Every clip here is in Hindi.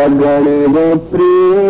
बगड़ी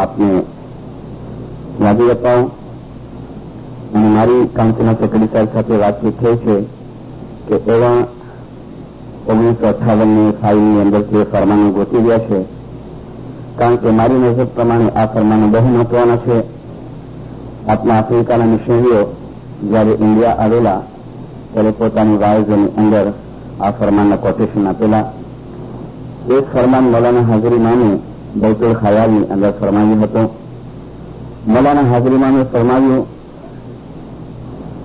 આપને યાદી અપાવું અને મારી કાઉન્સિલના સેક્રેટરી સાહેબ સાથે વાતચીત થઈ છે કે એવા ઓગણીસો અઠાવનની ફાઇલની અંદરથી એ ફરમાનો ગોતી ગયા છે. કારણ કે મારી નજર પ્રમાણે આ ફરમાનો બહુ મહત્વના છે. આપણા આફ્રિકાના મિશનરીઓ જ્યારે ઇન્ડિયા આવેલા, ત્યારે પોતાની વાયઝોની અંદર આ ફરમાનના કોટેશન આપેલા. એક ફરમાન મૌલાના હાજરી માને બૈતુલ ખયાલની અંદર ફરમાવ્યું હતું મૌલાના હાજરી માને ફરમાવ્યું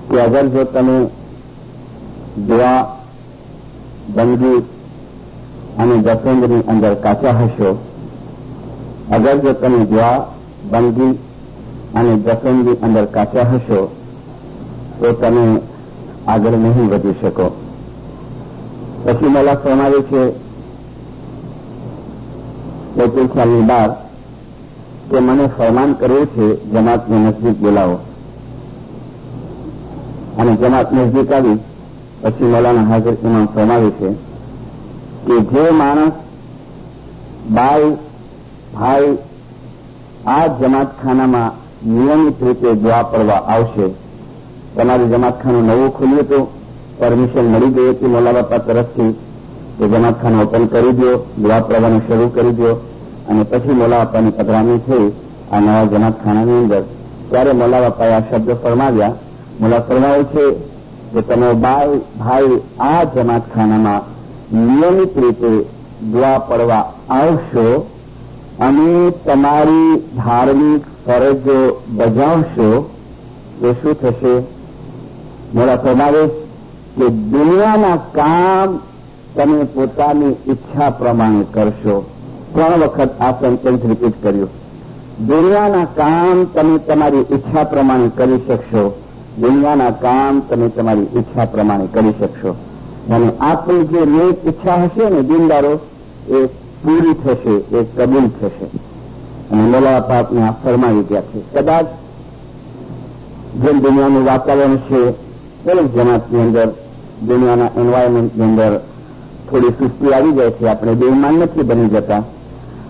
કે અગર જો તમે દુઆ બંદગી અને દસેન્દ્રની અંદર કાચા હશો અગર જો તમે દુઆ બંદગી અને દસેન્દ્રી અંદર કાચા હશો તો તમે આગળ નહીં વધી શકો પછી મૌલા ફરમાવે છે ખ્યાલની બાર કે મને ફરમાન કરવું છે, જમાતને નજદીક બોલાવો. અને જમાત નજદીક આવી, પછી મૌલાના હાજર ઇમામ ફરમાવે છે કે જે માણસ બાઈ, ભાઈ આ જમાતખાનામાં નિયમિત રીતે દુઆ પડવા આવશે, તમારું જમાતખાનું નવું ખુલ્યું હતું, પરમિશન મળી ગઈ હતી મોલા બાપા તરફથી કે જમાતખાનું ઓપન કરી દો દુઆ પડવાનું શરૂ કરી દો અને પછી મોલા બાપાની પધરામણી થઈ આ નવા જમાતખાનાની અંદર. ત્યારે મોલા બાપાએ આ શબ્દ ફરમાવ્યા. મોલા ફરમાવે છે કે તમે બાઈ, ભાઈ, આ જમાતખાનામાં નિયમિત રીતે દુઆ પડવા આવશો અને તમારી ધાર્મિક ફરજો બજાવશો, તો શું થશે? મોડા ફરમાવે કે દુનિયાના કામ તમે પોતાની ઈચ્છા પ્રમાણે કરશો. ત્રણ વખત આ સેન્ટેન્સ રિપીટ કર્યું. દુનિયાના કામ તમે તમારી ઈચ્છા પ્રમાણે કરી શકશો. દુનિયાના કામ તમે તમારી ઈચ્છા પ્રમાણે કરી શકશો. અને આપણી જે નેક ઈચ્છા હશે ને દિનદારો એ પૂરી થશે, એ કબૂલ થશે. અને મોલા પાપને આ ફરમાવી ગયા છે, કદાચ જેમ દુનિયાનું વાતાવરણ છે દરેક જમાતની અંદર, દુનિયાના એન્વાયરમેન્ટની અંદર થોડી સુસ્તી આવી જાય છે, આપણે બેઈમાન નથી બની જતા.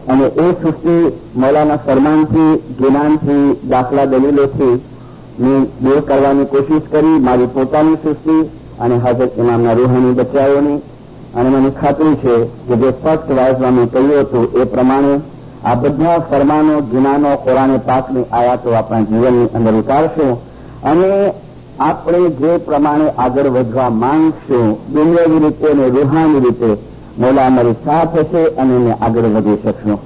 અને એ સુસ્તી મૌલાના ફરમાનથી જ્ઞાનથી દાખલા દલીલોથી મેં દૂર કરવાની કોશિશ કરી. મારી પોતાની સુસ્તી અને હાજર ઇમામના રૂહાની બચાવોની અને મને ખાતરી છે કે જે સ્પષ્ટ વાયસમાં મેં કહ્યું હતું એ પ્રમાણે આ બધા ફરમાનો જ્ઞાનો કોરાને પાકની આયાતો આપણા જીવનની અંદર ઉતારશું અને આપણે જે પ્રમાણે આગળ વધવા માંગશું દુનિયાવી રીતે અને રૂહાની રીતે મોલા અમારી સાથ હશે અને એને આગળ વધી શકશું.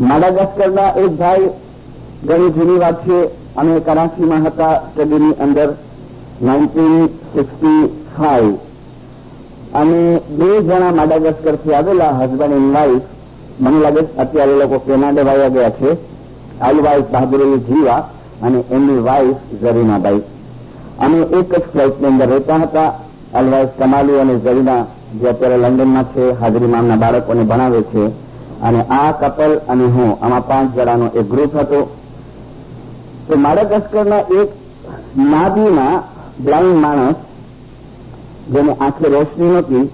માડાગાસ્કરના એક ભાઈ ઘણી જૂની વાત છે. અમે કરાચીમાં હતા સ્ટડીની અંદર, નાઇન્ટીન સિક્સટી ફાઈવ અને બે જણા માડાગાસ્કરથી આવેલા હસબન્ડ એન્ડ વાઇફ મને લાગે અત્યારે લોકો કેનાડા વાયા ગયા છે. આલુભાઈ વાઇફ બહાદુરી જીવા અને એમની વાઇફ ઝરીનાબાઈ. અમે એક જ ફ્લાઇટની અંદર રહેતા હતા. અલવાઇફ કમાલી અને ઝરીના જે અત્યારે લંડનમાં છે હાજરી મામના બાળકોને ભણાવે છે. અને આ કપલ અને હું, આમાં પાંચ જણાનો એક ગ્રુપ હતો. તો માડાગસ્કરના એક નાદીમાં બ્લાઇન્ડ માણસ, જેને આંખે રોશની નહોતી,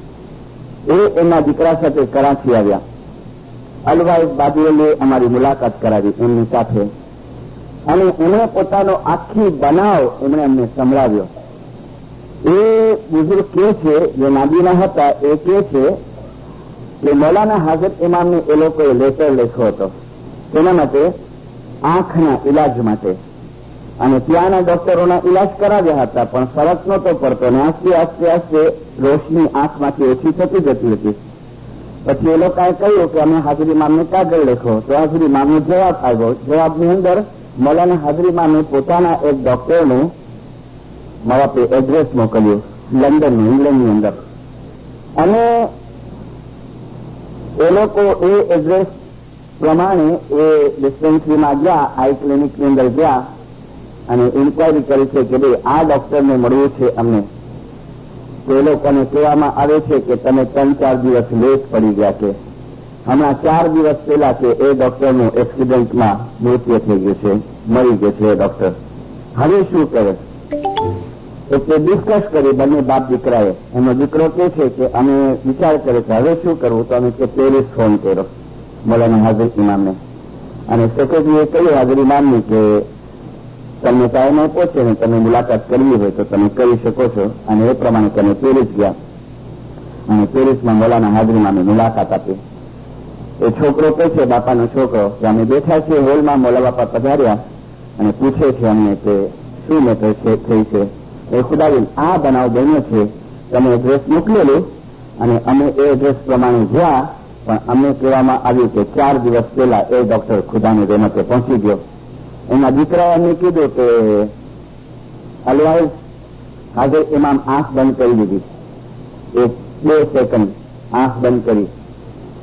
એ એમના દીકરા સાથે કરાચી આવ્યા. અલવાઈ બાદુએલે અમારી મુલાકાત કરાવી એમની સાથે. અને એમણે પોતાનો આખી બનાવ એમણે અમને સંભળાવ્યો. એ બુઝુર્ગ કે છે, જે નાદીના હતા, એ કે છે કે મૌલાના હાજર ઇમામને એ લોકોએ લેટર લખ્યો હતો. તેના માટે આંખના ઇલાજ માટે. અને ત્યાંના ડોક્ટરોના ઇલાજ કરાવ્યા હતા, પણ ફરક નહોતો પડતો અને આસ્તે આસ્તે આસ્તે રોશની આંખમાંથી ઓછી થતી જતી હતી. પછી એ લોકોએ કહ્યું કે અમે હાજરી મામને કાગળ લખો. તો હાજરી મામનો જવાબ આવ્યો. જવાબની અંદર મૌલાના હાજરી મામે પોતાના એક ડોક્ટરનું મારા એડ્રેસ મોકલ્યું, લંડનનું, ઇંગ્લેન્ડની અંદર. અને એ લોકો એ એડ્રેસ પ્રમાણે એ ડિસ્પેન્સરીમાં ગયા આઈ ક્લિનિકની અંદર ગયા અને ઇન્કવાયરી કરી છે કે ભાઈ, આ ડોક્ટરને મળવું છે અમને. એ લોકોને કહેવામાં આવે છે કે તમે ત્રણ ચાર દિવસ લેટ પડી ગયા છે. હમણાં ચાર દિવસ પહેલા કે એ ડોક્ટરનું એક્સિડન્ટમાં મૃત્યુ થઈ ગયું છે, મરી ગયું છે એ ડોક્ટર હવે શું કરે? એટલે ડિસ્કસ કરી બંને બાપ દીકરાએ. એનો દીકરો કે છે કે અમે વિચાર કરે કે હવે શું કરવું? તો અમે કે ફોન કર્યો મોલાના હાજર ઇમામને અને સેક્રેટરીએ કહ્યું હાજર ઇમામને કે તમને ટાઈમ આપ્યો છે ને તમે મુલાકાત કરવી હોય તો તમે કરી શકો છો. અને એ પ્રમાણે તમે પેરિસ ગયા. અને પેરિસમાં મોલાના હાજર ઇમામે મુલાકાત આપી. એ છોકરો કહે છે, બાપાનો છોકરો, કે અમે બેઠા છીએ હોલમાં, મોલા બાપા પધાર્યા અને પૂછે છે અમને કે શું મેટર થઈ છે? એ ખુદાબીન આ બનાવ બન્યો છે, તમે એડ્રેસ મોકલેલું અને અમે એ એડ્રેસ પ્રમાણે ગયા, પણ અમને કહેવામાં આવ્યું કે ચાર દિવસ પહેલા એ ડોક્ટર ખુદાની રેમતે પહોંચી ગયો. એના દીકરાએ કીધું કે અલવાઇઝ હાજર ઇમામ આંખ બંધ કરી દીધી. એક બે સેકન્ડ આંખ બંધ કરી.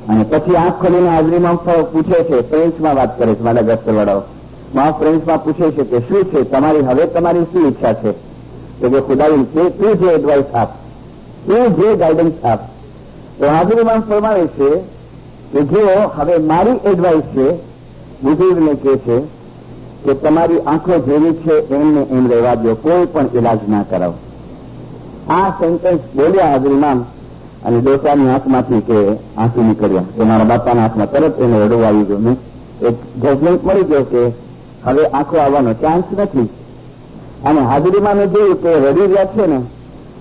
અને પછી આંખ ખોલીને હાજરીમાં પૂછે છે ફ્રેન્ચમાં વાત કરે છે, મારા ગસ્તરવાળાઓ માં ફ્રેન્ચમાં પૂછે છે કે, શું છે? તમારી, હવે તમારી શું ઈચ્છા છે? કે ખુદાવી તું જે એડવાઇસ આપ, તું જે ગાઈડન્સ આપ. તો હાજરીમાં પ્રમાણે છે કે જો હવે મારી એડવાઇસ છે બુઝુર્ગને કે છે કે તમારી આંખો જેવી છે, એમને એમ રહેવા દો, કોઈ પણ ઇલાજ ના કરાવો. આ સેન્ટેન્સ બોલ્યા હાજરીમાં અને ડોસાની આંખમાંથી કે આંસુ નીકળ્યા. તો મારા બાપાના આંખમાં તરત એને રડવું આવી ગયું. એક જજમેન્ટ મળી ગયો કે હવે આંખો આવવાનો ચાન્સ નથી. અને હાજરીમાં મેં જોયું કે રડી રહ્યા છે ને,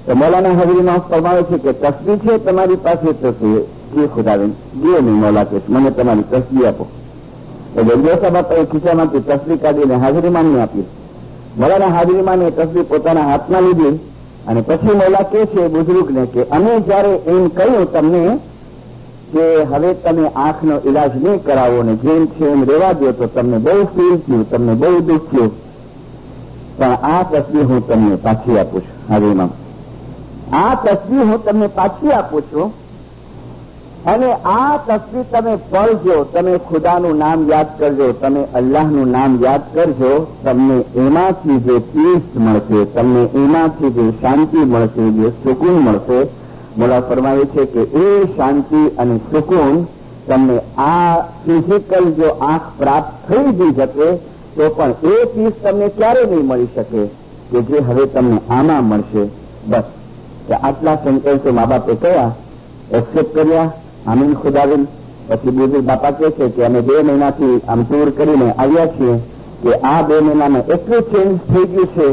તો મોલાના હાજરીમાં ફરમાવે છે કે તસબી છે તમારી પાસે તો એ ખુદાવે દો નહીં મોલા કે મને તમારી તસબી આપો. એટલે ડોસા બાપાએ ખિસ્સામાંથી તસબી કાઢીને હાજરીમાં આપી મોલાના હાજરીમાં એ તસબી પોતાના હાથમાં લીધી અને પછી મોલા કે છે બુઝુર્ગને કે, અમે જયારે એમ કહ્યું તમને કે હવે તમે આંખનો ઇલાજ નહીં કરાવો ને જેમ છે એમ રેવા દો તો તમને બહુ ફીલ થયું, તમને બહુ દુઃખ થયું. પણ આ તસવીર હું તમને પાછી આપું છું. હાજરીમાં આ તસવીર હું તમને પાછી આપું છું અને આ તસવીર તમે પડજો, તમે ખુદાનું નામ યાદ કરજો, તમે અલ્લાહનું નામ યાદ કરજો, તમને એમાંથી જે પીસ મળશે, તમને એમાંથી જે શાંતિ મળશે, જે સુકૂન મળશે મોલા ફરમાવે છે કે એ શાંતિ અને સુકૂન તમને આ ફિઝિકલ જો આંખ પ્રાપ્ત થઈ જઈ શકે તો પણ એ પીસ તમને ક્યારે નહીં મળી શકે કે જે હવે તમને આમાં મળશે. બસ. આટલા સેન્ટેન્સો મા બાપે કયા એક્સેપ્ટ કર્યા, આમીન ખુદાવીન. પછી બીજું બાપા કહે છે કે અમે બે મહિનાથી આમ ટૂર કરીને આવ્યા છીએ કે આ બે મહિનામાં એટલું ચેન્જ થઈ ગયું છે.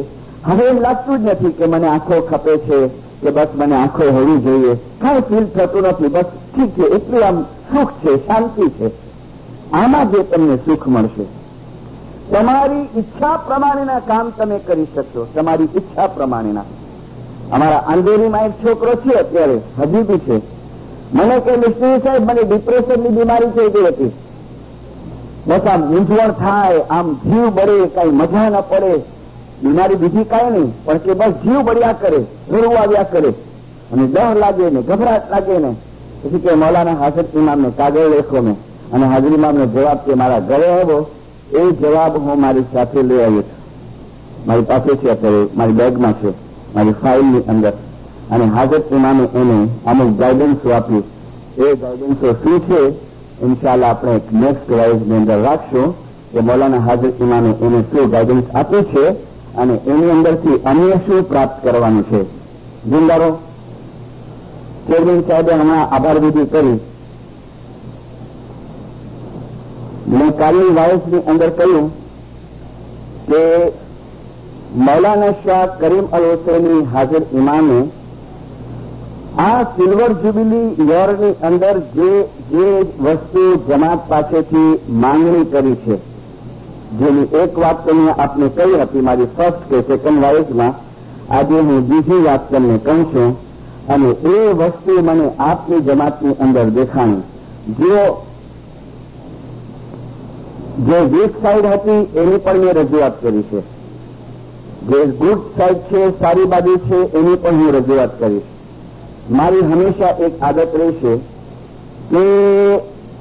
હવે એમ લાગતું જ નથી કે મને આંખો ખપે છે, કે બસ મને આંખો હોવી જોઈએ. કઈ ફીલ થતું નથી. બસ ઠીક છે, એટલું આમ સુખ છે, શાંતિ છે. આમાં જે તમને સુખ મળશે. તમારી ઈચ્છા પ્રમાણેના કામ તમે કરી શકશો. તમારી ઈચ્છા પ્રમાણેના. અમારા અંધેરીમાં એક છોકરો છે અત્યારે હજી બી છે. મને કે મિસ્ત્રી સાહેબ, મને ડિપ્રેશનની બીમારી થઈ ગઈ હતી. બસ આમ મૂંઝવણ થાય, આમ જીવ બળે, કઈ મજા ન પડે. બીમારી બીજી કાંઈ નહીં, પણ કે બસ જીવ બળ્યા કરે રડવું આવ્યા કરે. અને ડર લાગે ને, ગભરાટ લાગે ને. પછી કે મૌલાના હાજર ઇમામને કાગળ લેખો મેં. અને હાજર ઇમામનો જવાબ કે મારા ઘરે આવ્યો એ જવાબ હું મારી સાથે લઈ આવ્યો છું. મારી પાસે છે અત્યારે, મારી બેગમાં છે, મારી ફાઇલની અંદર. અને હાજર ઇમામે એને અમુક ગાઈડન્સો આપ્યું એ ગાઈડન્સો શું છે? ઇન્શાલ્લાહ આપણે એક નેક્સ્ટ વાઇઝની અંદર રાખશું. કે મૌલાના હાજર ઇમામે એને શું ગાઈડન્સ આપ્યું છે અને એની અંદરથી અન્ય શું પ્રાપ્ત કરવાનું છે. જિંદારો. ચેરમેન સાહેબે હમણાં આભાર વિધિ કરી. મેં કાલની વાયસની અંદર કહ્યું કે મૌલાના શાહ કરીમ અલ હુસૈની હાજર ઇમામે આ સિલ્વર જ્યુબિલી યરની અંદર જે વસ્તુ જમાત પાસેથી માંગણી કરી છે, જેની એક વાત તો મેં આપને કહી હતી, મારી ફર્સ્ટ કે સેકન્ડ વાઇઝમાં આજે હું બીજી વાત તમને કહું છું અને એ વસ્તુ મને આપની જમાતની અંદર દેખાણી. જો જે વીક સાઈડ હતી, એની પણ મેં રજૂઆત કરી છે. જે ગુડ સાઈડ છે, સારી બાજુ છે, એની પણ હું રજૂઆત કરીશ. મારી હંમેશા એક આદત રહેશે કે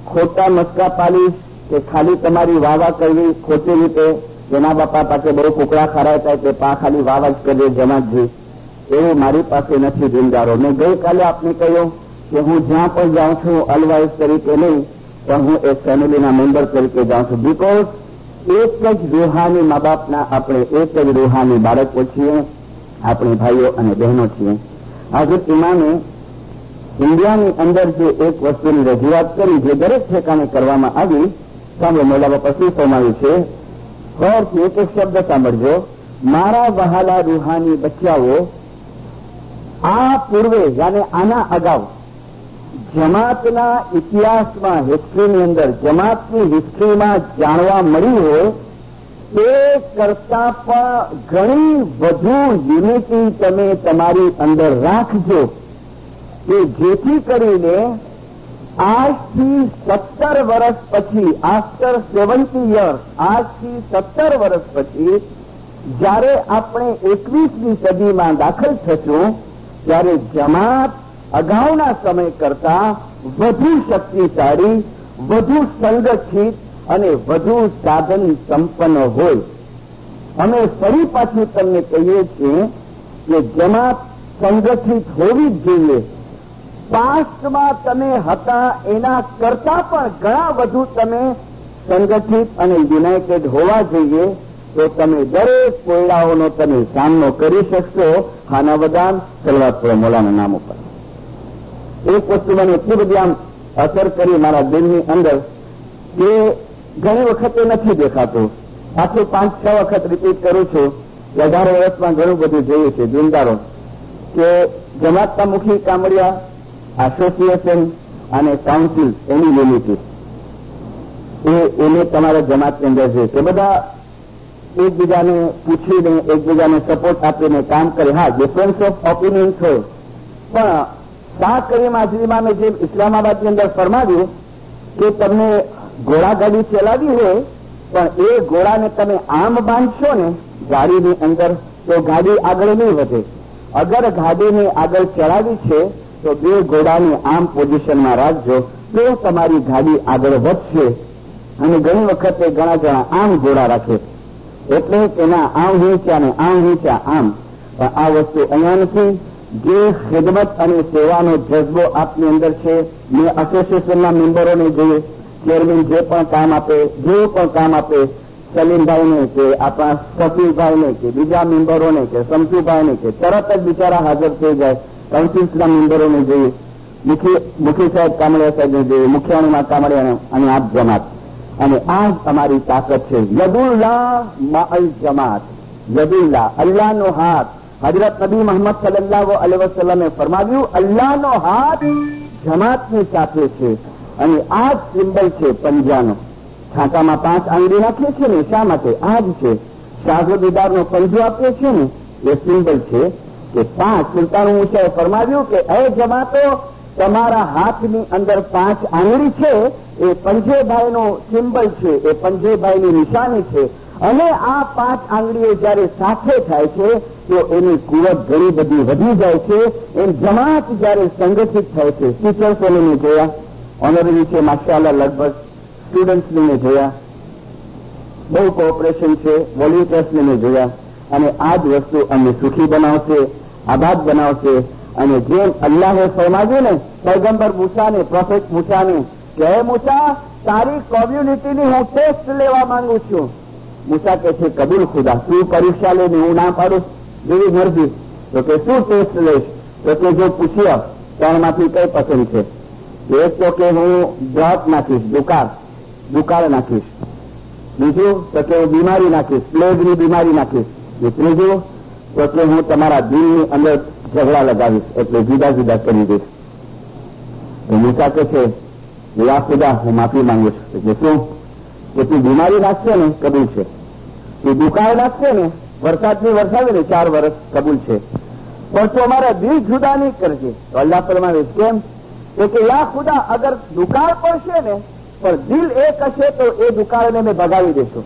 ખોટા મસ્કા પાલીશ, કે ખાલી તમારી વાવા કરવી ખોટી રીતે, જેના બાપા પાસે બહુ કુકડા ખરાય થાય કે પા ખાલી વાવા જ કરજે જમાતજી એવું મારી પાસે નથી જિંદારો મેં ગઈકાલે આપને કહ્યું કે હું જ્યાં પણ જાઉં છું અલવાઇઝ તરીકે નહીં પણ હું એક ફેમિલીના મેમ્બર તરીકે જાઉં છું બીકોઝ એક જ રૂહાની મા બાપના આપણે એક જ રૂહાની બાળકો છીએ, આપણે ભાઈઓ અને બહેનો છીએ. હાજર ઇમામે ઇન્ડિયાની અંદર જે એક વસ્તુની રજૂઆત કરી, જે દરેક ઠેકાણે કરવામાં આવી સામે મોલા બાપા શું સમાવ્યું છે? ગૌરથી એક એક શબ્દ સાંભળજો. મારા વહાલા રૂહાની બચ્ચાઓ, આ પૂર્વે, યાને આના અગાઉ જમાતના ઇતિહાસમાં હિસ્ટ્રીની અંદર, જમાતની હિસ્ટ્રીમાં જાણવા મળ્યું હોય, એ કરતા પણ ઘણી વધુ યુનિટી તમે તમારી અંદર રાખજો. કે જેથી કરીને આજથી સત્તર વર્ષ પછી આફ્ટર સેવન્ટી યર્સ આજથી સત્તર વર્ષ પછી, જ્યારે આપણે એકવીસમી સદીમાં દાખલ થશું, ત્યારે જમાત અગાઉના સમય કરતા વધુ શક્તિશાળી, વધુ સંગઠિત અને વધુ સાધન સંપન્ન હોય. અમે ફરી પાછું તમને કહીએ છીએ કે જમાત સંગઠિત હોવી જ જોઈએ. પાસ્ટમાં તમે હતા એના કરતા પણ ઘણા વધુ તમે સંગઠિત અને યુનાઇટેડ હોવા જોઈએ, તો તમે દરેક કોયડાઓનો તમે સામનો કરી શકશો. ખાનાવદાન સલવાત મોલાના નામ ઉપર. એક વસ્તુ મને એટલી બધી આમ અસર કરી મારા દિલની અંદર કે ઘણી વખતે નથી દેખાતું. પાછું પાંચ, છ વખત રિપીટ કરું છું અઢાર વર્ષમાં ઘણું બધું જોયું છે, જિંદારો. કે જમાતના મુખી કામડિયા એસોસિએશન અને કાઉન્સિલ એની યુનિટી એ, એને તમારા જમાતની અંદર છે. કે બધા એકબીજાને પૂછીને, એકબીજાને સપોર્ટ આપીને કામ કરે. હા ડિફરન્સ ઓફ ઓપિનિયન્સ હોય પણ શાહ કરીમ આઝરીમાને જે ઇસ્લામાબાદની અંદર ફરમાવ્યું કે તમને ઘોડાગાડી ચલાવી હોય, પણ એ ઘોડાને તમે આમ બાંધશો ને ગાડીની અંદર તો ગાડી આગળ નહીં વધે. અગર ગાડીને આગળ ચલાવી છે, તો બે ઘોડાને આમ પોઝિશનમાં રાખજો, તો તમારી ગાડી આગળ વધશે. અને ઘણી વખતે ઘણા જણા આમ ઘોડા રાખે એટલે તેના આમ હિંચ્યા ને આમ હિંચ્યા આમ. પણ આ વસ્તુ અહીંયા નથી. જે ખિદમત અને સેવાનો જજ્બો આપની અંદર છે, મેં એસોસિએશનના મેમ્બરોને જોઈએ ચેરમેન જે પણ કામ આપે, જે પણ કામ આપે, સલીમભાઈને કે, આપણા સફીરભાઈને કે, બીજા મેમ્બરોને કે શમશુભાઈને કે, તરત જ બિચારા હાજર થઈ જાય. કાઉન્સિલ્સના મેમ્બરોને જોઈએ મુખી સાહેબ કામડિયા સાહેબને જોઈએ મુખ્યાણીમાં કામડિયા અને આપ જમાત. અને આ જ અમારી તાકાત છે. યદુલ્લા માઅલ જમાત. યદુલ્લા અલ્લાહનો હાથ. હજરત નબી મોહમ્મદ સલ્લાહ અલી વસલમે ફરમાવ્યું, અલ્લાહનો હાથ જમાતની સાથે છે અને આ જ સિમ્બલ છે પંજાનો. છાંટામાં પાંચ આંગળી નાખીએ છીએ ને, શા માટે? આ જ છે. શાહો દીદારનો પંજો આપીએ છીએ ને, એ સિમ્બલ છે કે પાંચ સુલતાન ઊંચાએ ફરમાવ્યું કે એ જમાતો, તમારા હાથની અંદર પાંચ આંગળી છે, એ પંજેભાઈનો સિમ્બલ છે, એ પંજેભાઈની નિશાની છે અને આ પાંચ આંગળીઓ જયારે સાથે થાય છે તો એની કુવત ઘણી બધી વધી જાય છે. એમ જમાત જયારે સંગઠિત થાય છે ટીચર્સોને મેં જોયા ઓનરરી છે માશાલા લગભગ સ્ટુડન્ટ્સને મેં જોયા. બહુ કોઓપરેશન છે વોલ્યુન્ટિયર્સને મેં જોયા. અને આ જ વસ્તુ અમને સુખી બનાવશે, આબાદ બનાવશે. અને જેમ અલ્લાહે ફરમાવ્યું ને પૈગંબર મૂસાને પ્રોફેટ મૂસાને, કે મૂસા, તારી કોમ્યુનિટીની હું ટેસ્ટ લેવા માંગુ છું. મૂસા કે છે, કબૂલ ખુદા, તું પરીક્ષા લઈને હું ના પાડું. જેવી મરજી. તો કે શું ટેસ્ટ લઈશ? તો કે જો પૂછ્યા ત્રણમાંથી કઈ પસંદ છે? એક તો કે હું જાત નાખીશ, દુકાળ. દુકાળ નાખીશ. બીજું તો કે હું બીમારી નાખીશ, પ્લેગની બીમારી નાખીશ. ત્રીજું તો કે હું તમારા દિલની અંદર ઝઘડા લગાવીશ, એટલે જુદા જુદા કરી દઈશ. મૂસા કે છે યા ખુદા, હું માફી માંગુ છું. એટલે શું? કે તું બીમારી નાખશે ને? કબૂલ છે. તું દુકાળ નાખશે ને? વરસાદની વરસાદે ને ચાર વર્ષ કબૂલ છે. પણ તો અમારા દિલ જુદા નહીં કરજે તો અલ્લાહ પરમાવે કેમ? કે, યા ખુદા, અગર દુકાળ પડશે ને, પણ દિલ એક હશે તો એ દુકાળને અમે ભગાવી દેશું.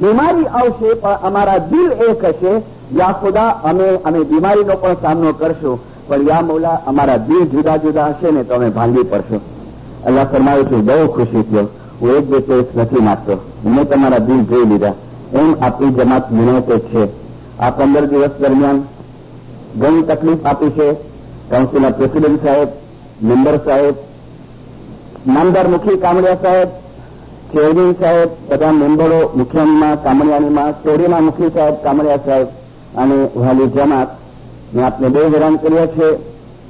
બીમારી આવશે, પણ અમારા દિલ એક હશે. યા ખુદા, અમે અમે બીમારીનો પણ સામનો કરશું. પણ યા મૌલા, અમારા દિલ જુદા જુદા હશે ને તો અમે ભાંગી પડશું. અલ્લાહ ફરમાવે છે, બહુ ખુશી થયો. હું એક બે ટેસ્ટ નથી નાખતો મેં તમારા દિલ જોઈ લીધા. એમ આપણી જમાત યુનાઇટેડ છે. આ પંદર દિવસ દરમિયાન ઘણી તકલીફ આપી છે. કાઉન્સિલના પ્રેસિડેન્ટ સાહેબ, મેમ્બર સાહેબ, નામદાર મુખી કામડિયા સાહેબ, ચેરમેન સાહેબ, બધા મેમ્બરો મુખ્યમાં કામડિયાનીમાં ચોરીના મુખી સાહેબ, કામડિયા સાહેબ અને વાલી જમાત મેં આપને બહુ હેરાન કર્યા છે.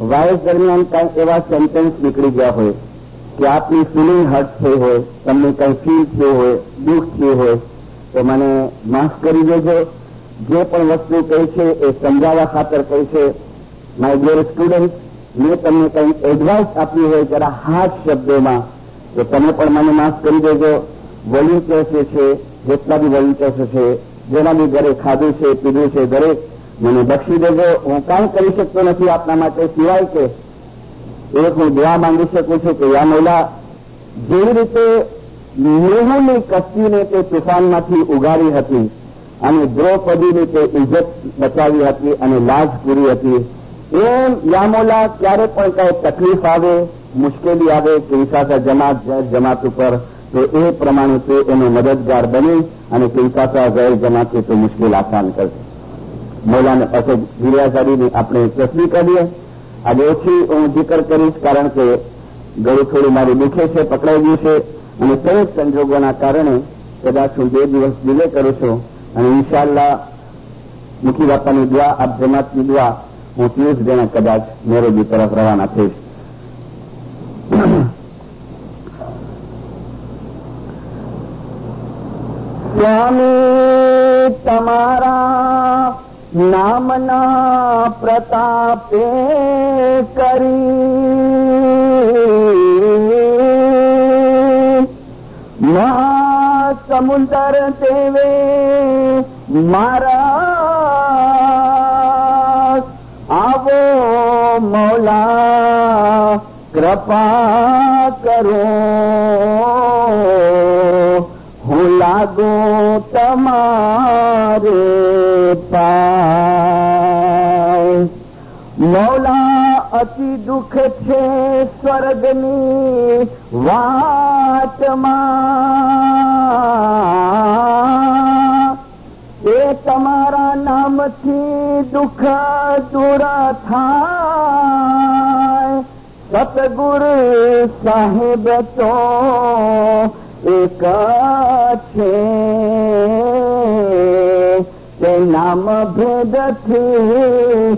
વાયસ દરમિયાન કાંઈ એવા સેન્ટેન્સ નીકળી ગયા હોય કે આપની ફિલિંગ હર્ટ થઈ હોય, તમને કંઈ ફીલ થયું હોય, દુઃખ થયું હોય તો મને માફ કરી દેજો. જે પણ વસ્તુ કહી છે એ સમજાવવા ખાતર કહી છે. માય ડિયર સ્ટુડન્ટ મેં તમને કંઈ એડવાઇસ આપી હોય જરા હાથ શબ્દોમાં, તો તમે પણ મને માફ કરી દેજો. વોલ્યુન્ટિયર્સ છે, જેટલા બી વોલ્યુન્ટિયર્સ છે, જેના બી ઘરે ખાધું છે, પીધું છે દરેક મને બક્ષી દેજો. હું કાંઈ કરી શકતો નથી આપના માટે, સિવાય કે એક હું દુઆ માંગી શકું છું કે, યા મોલા, જેવી રીતે નેહુની કસ્તીને તે તુફાનમાંથી ઉગાડી હતી અને દ્રૌપદીની તે ઇજ્જત બચાવી હતી અને લાજ પૂરી હતી એમ યામોલા ક્યારે પણ કઈ તકલીફ આવે મુશ્કેલી આવે કે વિશાસા જમાત જમાત ઉપર તો એ પ્રમાણે તે એનો મદદગાર બની અને કિંસાસા ગેર જમાતે તો મુશ્કેલ આસાન કરશે મૌલાને પાસે ગિરિયાસારીની આપણે તસદી કરીએ આજે ઓછી હું જિકર કરીશ કારણ કે ગળું થોડું મારું દુખે છે પકડાઈ ગયું છે અને સંયુક્ત સંજોગોના કારણે કદાચ હું બે દિવસ ડિલે કરું છું અને ઇન્શાલ્લા મુખી બાપાની દુઆ, આપ જમાતની દુઆ, હું પિયુષ જેને કદાચ નેરોબી તરફ રવાના થઈશ. સ્વામી, તમારા નામના પ્રતાપે કરી समुंदर देवे मारा आवो मौला कृपा करो। हूँ लागो तमारे पार मौला અતિ દુઃખ છે સ્વર્ગની વાતમાં એ તમારા નામથી દુઃખ દૂર થાય સતગુરુ સાહેબ તો એક છે તે નામ ભેદથી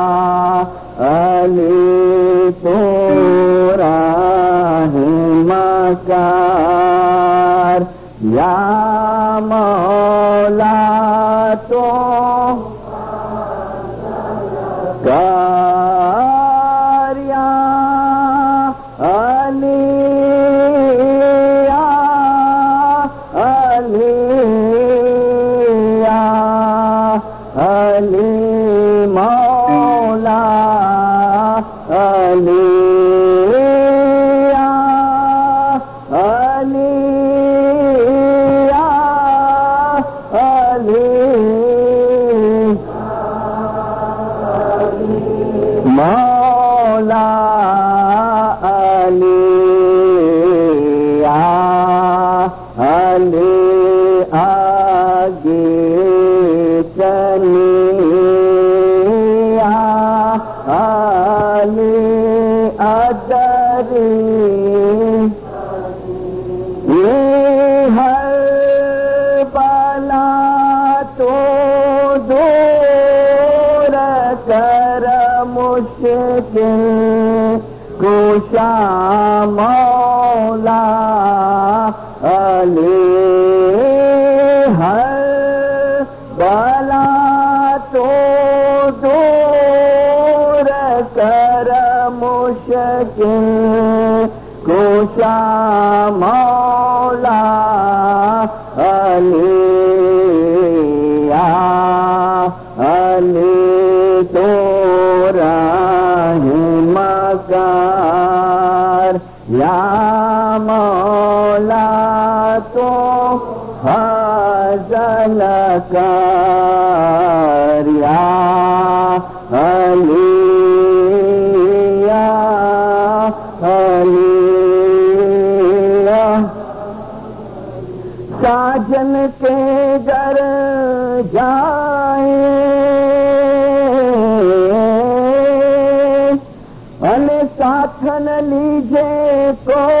Ya Mawla श्याम मौला हर बला तो दूर कर मुश्किल को मौला तो फजल कर या अलिया अलिया साजन के घर जाए अन साथ न लीजे को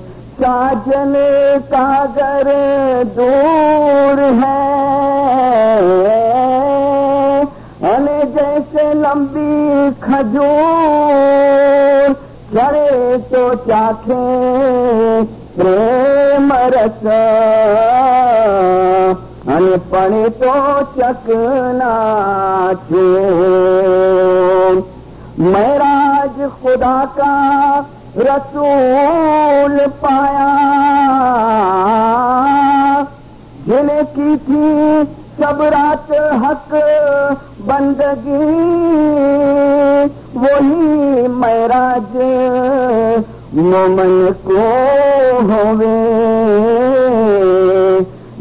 काजल सागर दूर है। अने जैसे लंबी खजूर करे तो चाखे प्रेम रस। अनपण तो चकना चूर महराज खुदा का रसूल पाया। जिन्हें की थी सब रात हक बंदगी वही महराज मोमन को होवे।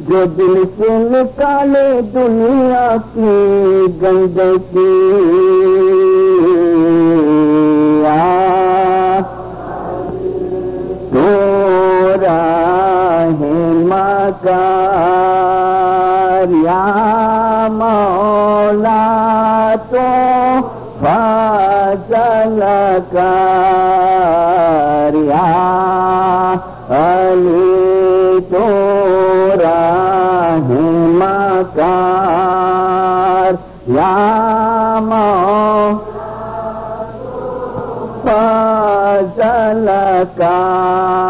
जो दिल से निकाले दुनिया की गंदगी आ, मकार या मौला तो फजल कर, या अली तोरा है मकार, या मौ फजल कार्या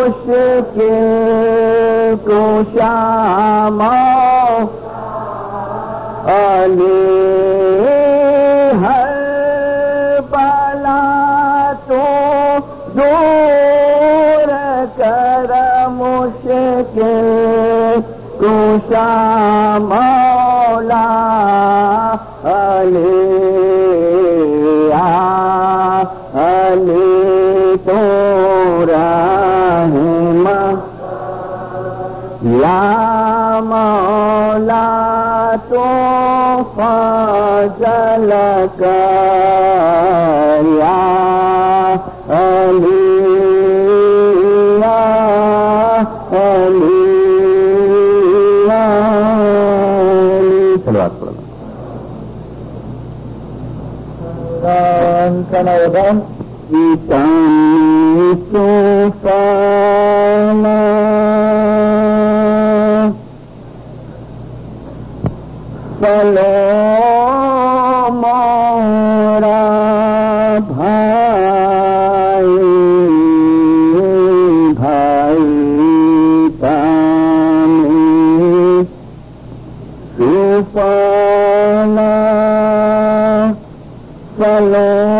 मुश्किल को शाम अली हर बाला तो दूर कर मुश्किल कुशा मौला या मौला तो फजल कर या अली या अली या अली चलो आप पढ़ो कनवदन इतम सुफाना चलो मोरा भाई भाई पानी सुपना चलो मोरा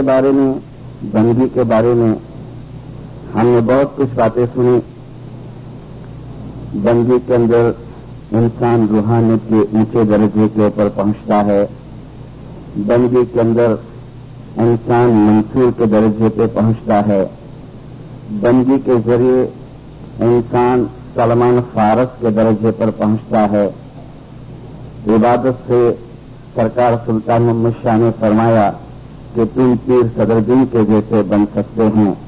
के बारे में बंदगी के बारे में हमने बहुत कुछ बातें सुनी। बंदगी के अंदर इंसान रूहानियत के ऊँचे दर्जे के ऊपर पहुँचता है। बंदगी के अंदर इंसान मंसूर के दर्जे पे पहुँचता है। बंदगी के ज़रिए इंसान सलमान फारस के दर्जे पर पहुँचता है। इबादत से सरकार सुल्तान मोहम्मद शाह ने फरमाया कि तुम पीर सदरदीन के जैसे बन सकते हैं।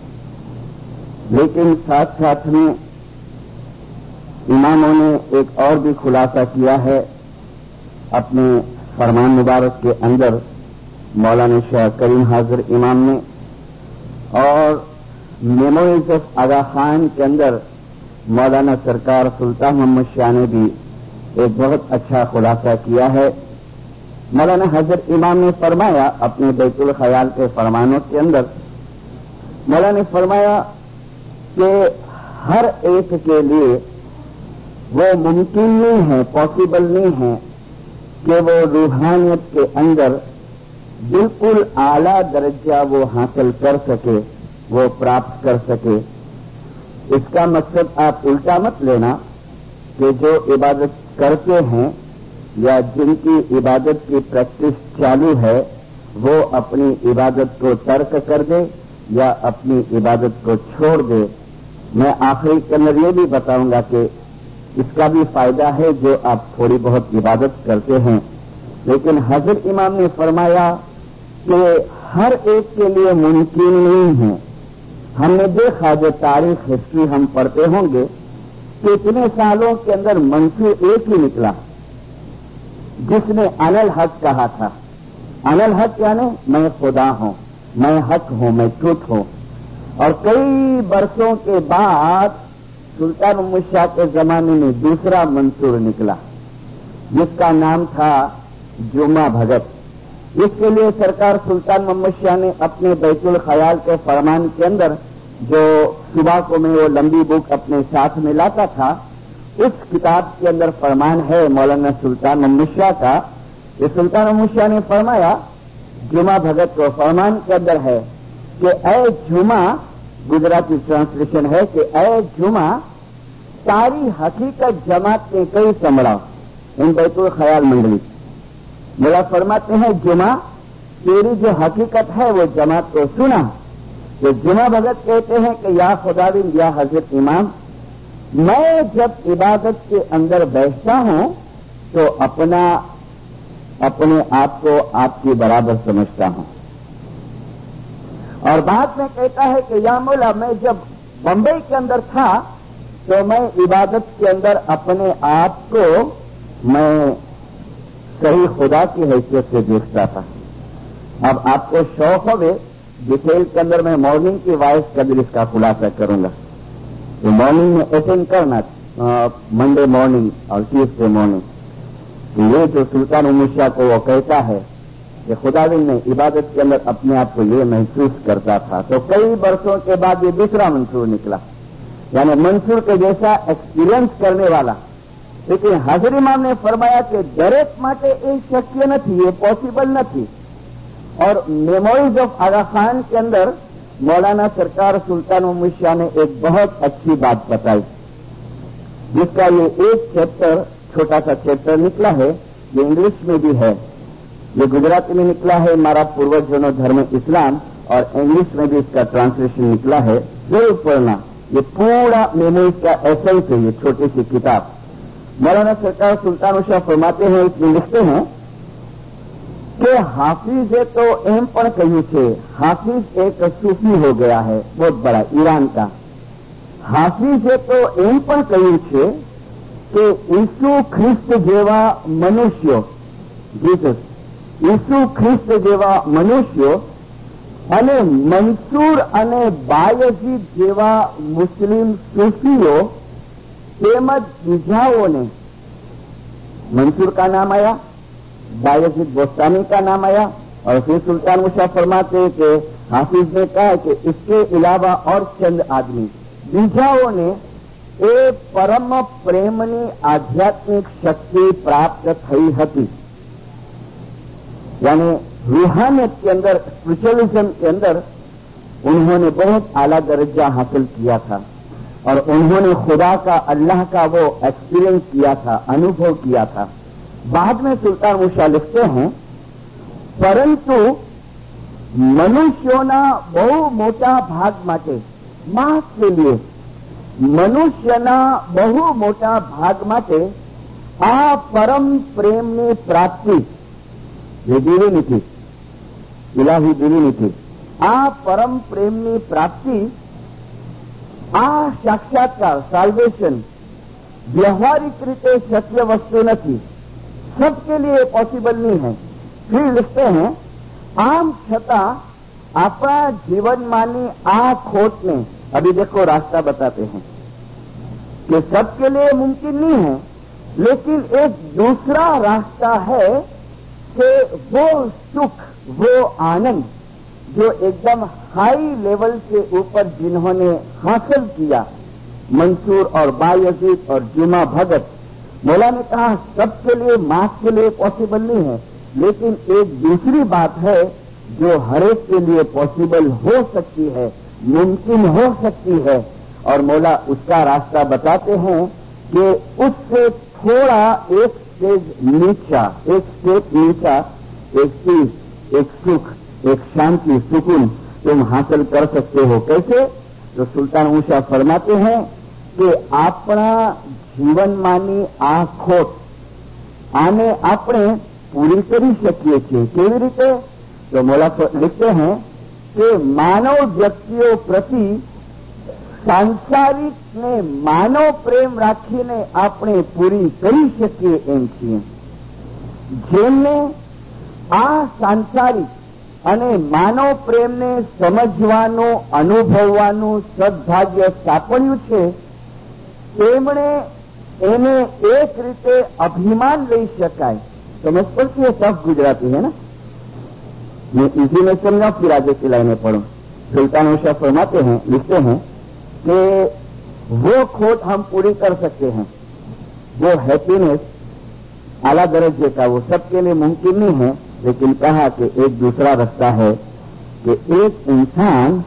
लेकिन साथ साथ में इमामों ने एक और भी खुलासा किया है अपने फरमान मुबारक के अंदर, मौलाना शाह करीम हाजिर इमाम ने, और मेमोरीज ऑफ़ आगा खान के अंदर मौलाना सरकार सुल्तान मोहम्मद शाह ने भी एक बहुत अच्छा खुलासा किया है। मौलाना हज़रत इमाम ने फरमाया अपने बैतुल ख्याल के फरमानों के अंदर, मौलाना ने फरमाया कि हर एक के लिए वो मुमकिन नहीं है पॉसिबल नहीं है कि वो रूहानियत के अंदर बिल्कुल आला दर्जा वो हासिल कर सके, वो प्राप्त कर सके। इसका मकसद आप उल्टा मत लेना कि जो इबादत करते हैं या जिनकी इबादत की प्रैक्टिस चालू है, वो अपनी इबादत को तर्क कर दे या अपनी इबादत को छोड़ दे। मैं आखिरी के अंदर ये भी बताऊँगा कि इसका भी फ़ायदा है जो आप थोड़ी बहुत इबादत करते हैं। लेकिन हज़रत इमाम ने फरमाया कि हर एक के लिए मुमकिन नहीं है। हमने देखा जो तारीख हिस्ट्री हम पढ़ते होंगे कि इतने सालों के अंदर मंसूर एक ही निकला। जिसने अनल हक कहा था। अनल हक यानी मैं खुदा हूँ, मैं हक हूँ, मैं ट्रुथ हूँ। और कई वर्षों के बाद सुल्तान मुशाह के जमाने में दूसरा मंसूर निकला, जिसका नाम था जुमा भगत। इसके लिए सरकार सुल्तान मोहम्मद शाह ने अपने बैतुल ख्याल के फरमान के अंदर जो सुबह को मैं वो लंबी बुक अपने साथ में लाता था उस किताब के अंदर फरमान है मौलाना सुल्तान शाह का ये सुल्तान शाह ने फरमाया, जुमा भगत को फरमान के अंदर है कि ए जुमा, गुजराती ट्रांसलेशन है कि ए जुमा, सारी हकीकत जमात ने कई संभड़ा इन बैतुल ख्याल मंडली। मेरा फरमाते हैं, जुमा, तेरी जो हकीकत है वो जमात को सुना। तो जुमा भगत कहते हैं कि या खुदाविन या हज़रत इमाम मैं जब इबादत के अंदर बैठता हूँ तो अपना, अपने आप को आपके बराबर समझता हूँ। और बाद में कहता है कि, या मोला, मैं जब बंबई के अंदर था तो मैं इबादत के अंदर अपने आप को, मैं सही खुदा की हैसियत से देखता था। अब आपको शौक हो गए डिटेल के अंदर मैं मॉर्निंग की वॉइस का दिल इसका खुलासा करूँगा। मॉर्निंग में अटेंड करना मंडे मॉर्निंग और ट्यूसडे मॉर्निंग तो ये जो सुल्तान उमुशा को वो कहता है कि खुदाविन ने इबादत के अंदर अपने आप को ये महसूस करता था तो कई वर्षों के बाद ये दूसरा मंसूर निकला यानी मंसूर के जैसा एक्सपीरियंस करने वाला लेकिन हाजिर इमाम ने फरमाया कि दरेक માટે એ શક્ય નથી એ પોસિબલ નથી और मेमोरीज ऑफ आगा खान के अंदर मौलाना सरकार सुल्तान मुशिया ने एक बहुत अच्छी बात बताई, जिसका ये एक चैप्टर छोटा सा चैप्टर निकला है, ये इंग्लिश में भी है। ये गुजराती में निकला है, हमारा पूर्वजों धर्म इस्लाम, और इंग्लिश में भी इसका ट्रांसलेशन निकला है। ज़रूर पढ़ना। ये पूरा मेमोरीज का एसेंस है, ये छोटी सी किताब। मौलाना सरकार सुल्तान उषा फरमाते हैं इसमें लिखते हैं કે हाफिज तो एम पर કહ્યું છે हाफिज एक सूफी हो गया है बहुत बड़ा ईरान का હાફિઝે તો એમ પણ કહ્યું છે કે ઈસુ ખ્રિસ્ત જેવા મનુષ્યો જીસસ ઈસુ ખ્રિસ્ત જેવા મનુષ્યો અને મંસૂર અને બાયજીદ જેવા મુસ્લિમ सूफियों તેમજ બીજાઓને मंसूर का नाम आया बायजीद बोस्तानी का नाम आया और फिर सुल्तान मुशा फरमाते हैं कि हाफिज ने कहा कि इसके अलावा और चंद आदमी બીજાઓને એ પરમ પ્રેમની આધ્યાત્મિક શક્તિ પ્રાપ્ત થઈ હતી यानी रूहानियत के अंदर स्पिरिचुअलिज्म के अंदर उन्होंने बहुत आला दर्जा हासिल किया था और उन्होंने खुदा का अल्लाह का वो एक्सपीरियंस किया था अनुभव किया था बाद में सुल्तान मुशा लिखते हैं પરંતુ મનુષ્યોના બહુ મોટા ભાગ માટે માસ કે લીએ મનુષ્યના બહુ મોટા ભાગ માટે આ પરમ પ્રેમની પ્રાપ્તિ જે દિવ્યનિધિ ઇલાહી દિવ્યનિધિ આ પરમ પ્રેમની પ્રાપ્તિ આ સાક્ષાત્કાર સાલ્વેશન વ્યવહારિક રીતે શક્ય વસ્તુ નથી सबके लिए पॉसिबल नहीं है। फिर लिखते हैं, आम छता अपना जीवन मानी आ खोट ने अभी देखो, रास्ता बताते हैं कि सबके लिए मुमकिन नहीं है, लेकिन एक दूसरा रास्ता है कि वो सुख, वो आनंद, जो एकदम हाई लेवल के ऊपर जिन्होंने हासिल किया, मंसूर और बायजीत और जुमा भगत। मौला ने कहा, सबके लिए मास्क के लिए पॉसिबल नहीं है, लेकिन एक दूसरी बात है जो हरेक के लिए पॉसिबल हो सकती है, मुमकिन हो सकती है। और मौला, उसका रास्ता बताते हैं कि उससे थोड़ा एक स्टेज नीचा, एक स्टेप नीचा, एक चीज़, एक सुख, एक शांति, सुकून तुम हासिल कर सकते हो। कैसे? तो सुल्तान ऊषा फरमाते हैं कि अपना જીવનમાંની આ ખોટ, આને આપણે પૂરી કરી શકીએ છીએ. કેવી રીતે? તો મોલા લીખતે હૈ કે માનવ વ્યક્તિઓ પ્રતિ સાંસારિક ને માનવ પ્રેમ રાખીને આપણે પૂરી કરી શકીએ એમ છીએ. જેમને આ સાંસારિક અને માનવ પ્રેમને સમજવાનું, અનુભવવાનું સદભાગ્ય સાંપડ્યું છે, તેમણે એને એક રીતે અભિમાન લઈ શકાય સમજ પડતી है सब गुजराती है ना मैं इसी में समझा फिर आगे की लाइनें पढ़ू सुल्तान शाह फरमाते हैं लिखते हैं कि वो खोट हम पूरी कर सकते हैं वो हैप्पीनेस आला दर्जे का वो सबके लिए मुमकिन नहीं है लेकिन कहा कि एक दूसरा रास्ता है कि एक इंसान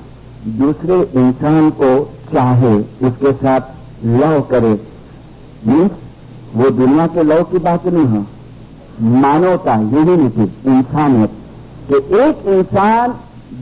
दूसरे इंसान को चाहे उसके साथ लव करे मीन्स वो दुनिया के लव की बात नहीं है। मानवता यूनिटी इंसानियत। कि एक इंसान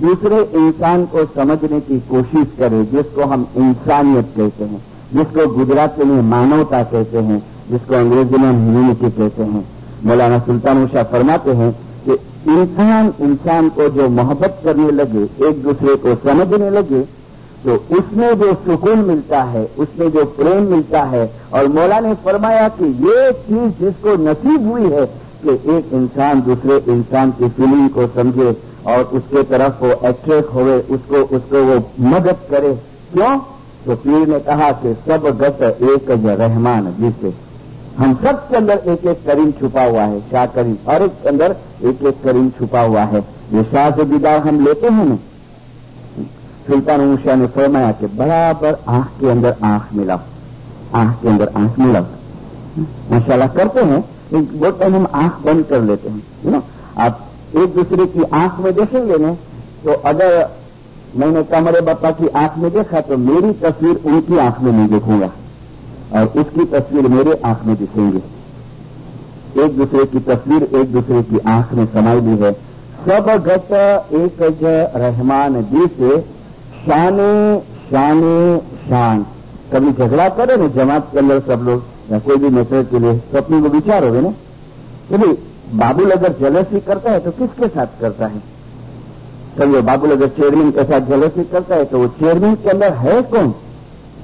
दूसरे इंसान को समझने की कोशिश करे, जिसको हम इंसानियत कहते हैं, जिसको गुजराती में मानवता कहते हैं, जिसको अंग्रेज़ी में ह्यूमिनिटी कहते हैं। मौलाना सुल्तान उषा फरमाते हैं कि इंसान इंसान को जो मोहब्बत करने लगे, एक दूसरे को समझने लगे तो उसमें जो सुकून मिलता है, उसमें जो प्रेम मिलता है, और मौला ने फरमाया कि ये चीज़ जिसको नसीब हुई है कि एक इंसान दूसरे इंसान की फीलिंग को समझे और उसके तरफ़ वो अट्रैक्ट होवे, उसको उसको वो मदद करे। क्यों? तो पीर ने कहा कि सब गत एक रहमान जिसे। हम सब के अंदर एक एक करीम छुपा हुआ है, शाह करीम। हर एक के अंदर एक एक करीम छुपा हुआ है। ये शाह से दीदार हम लेते हैं ना। सुल्तान ऊषा ने फरमाया कि बराबर आँख के अंदर आँख मिलाओ आँख के अंदर आँख मिलाओ माशाला करते हैं बहुत टाइम हम आँख बंद कर लेते हैं आप एक दूसरे की आँख में देखेंगे ना तो अगर मैंने कमरे बापा की आँख में देखा तो मेरी तस्वीर उनकी आँख में नहीं देखूँगा, और उसकी तस्वीर मेरे आँख में दिखेंगे। एक दूसरे की तस्वीर, एक दूसरे की आँख में समाई है। सब गत एक रहमान दी से शाने शाने शान कभी झगड़ा करे ना जमात के अंदर सब लोग, या कोई भी मैटर के लिए तो अपने को विचार होगे ना। कि बाबुल अगर जलसी करता है तो किसके साथ करता है? कभी बाबुल अगर चेयरमैन के साथ जलसी करता है तो वो चेयरमैन के अंदर है कौन?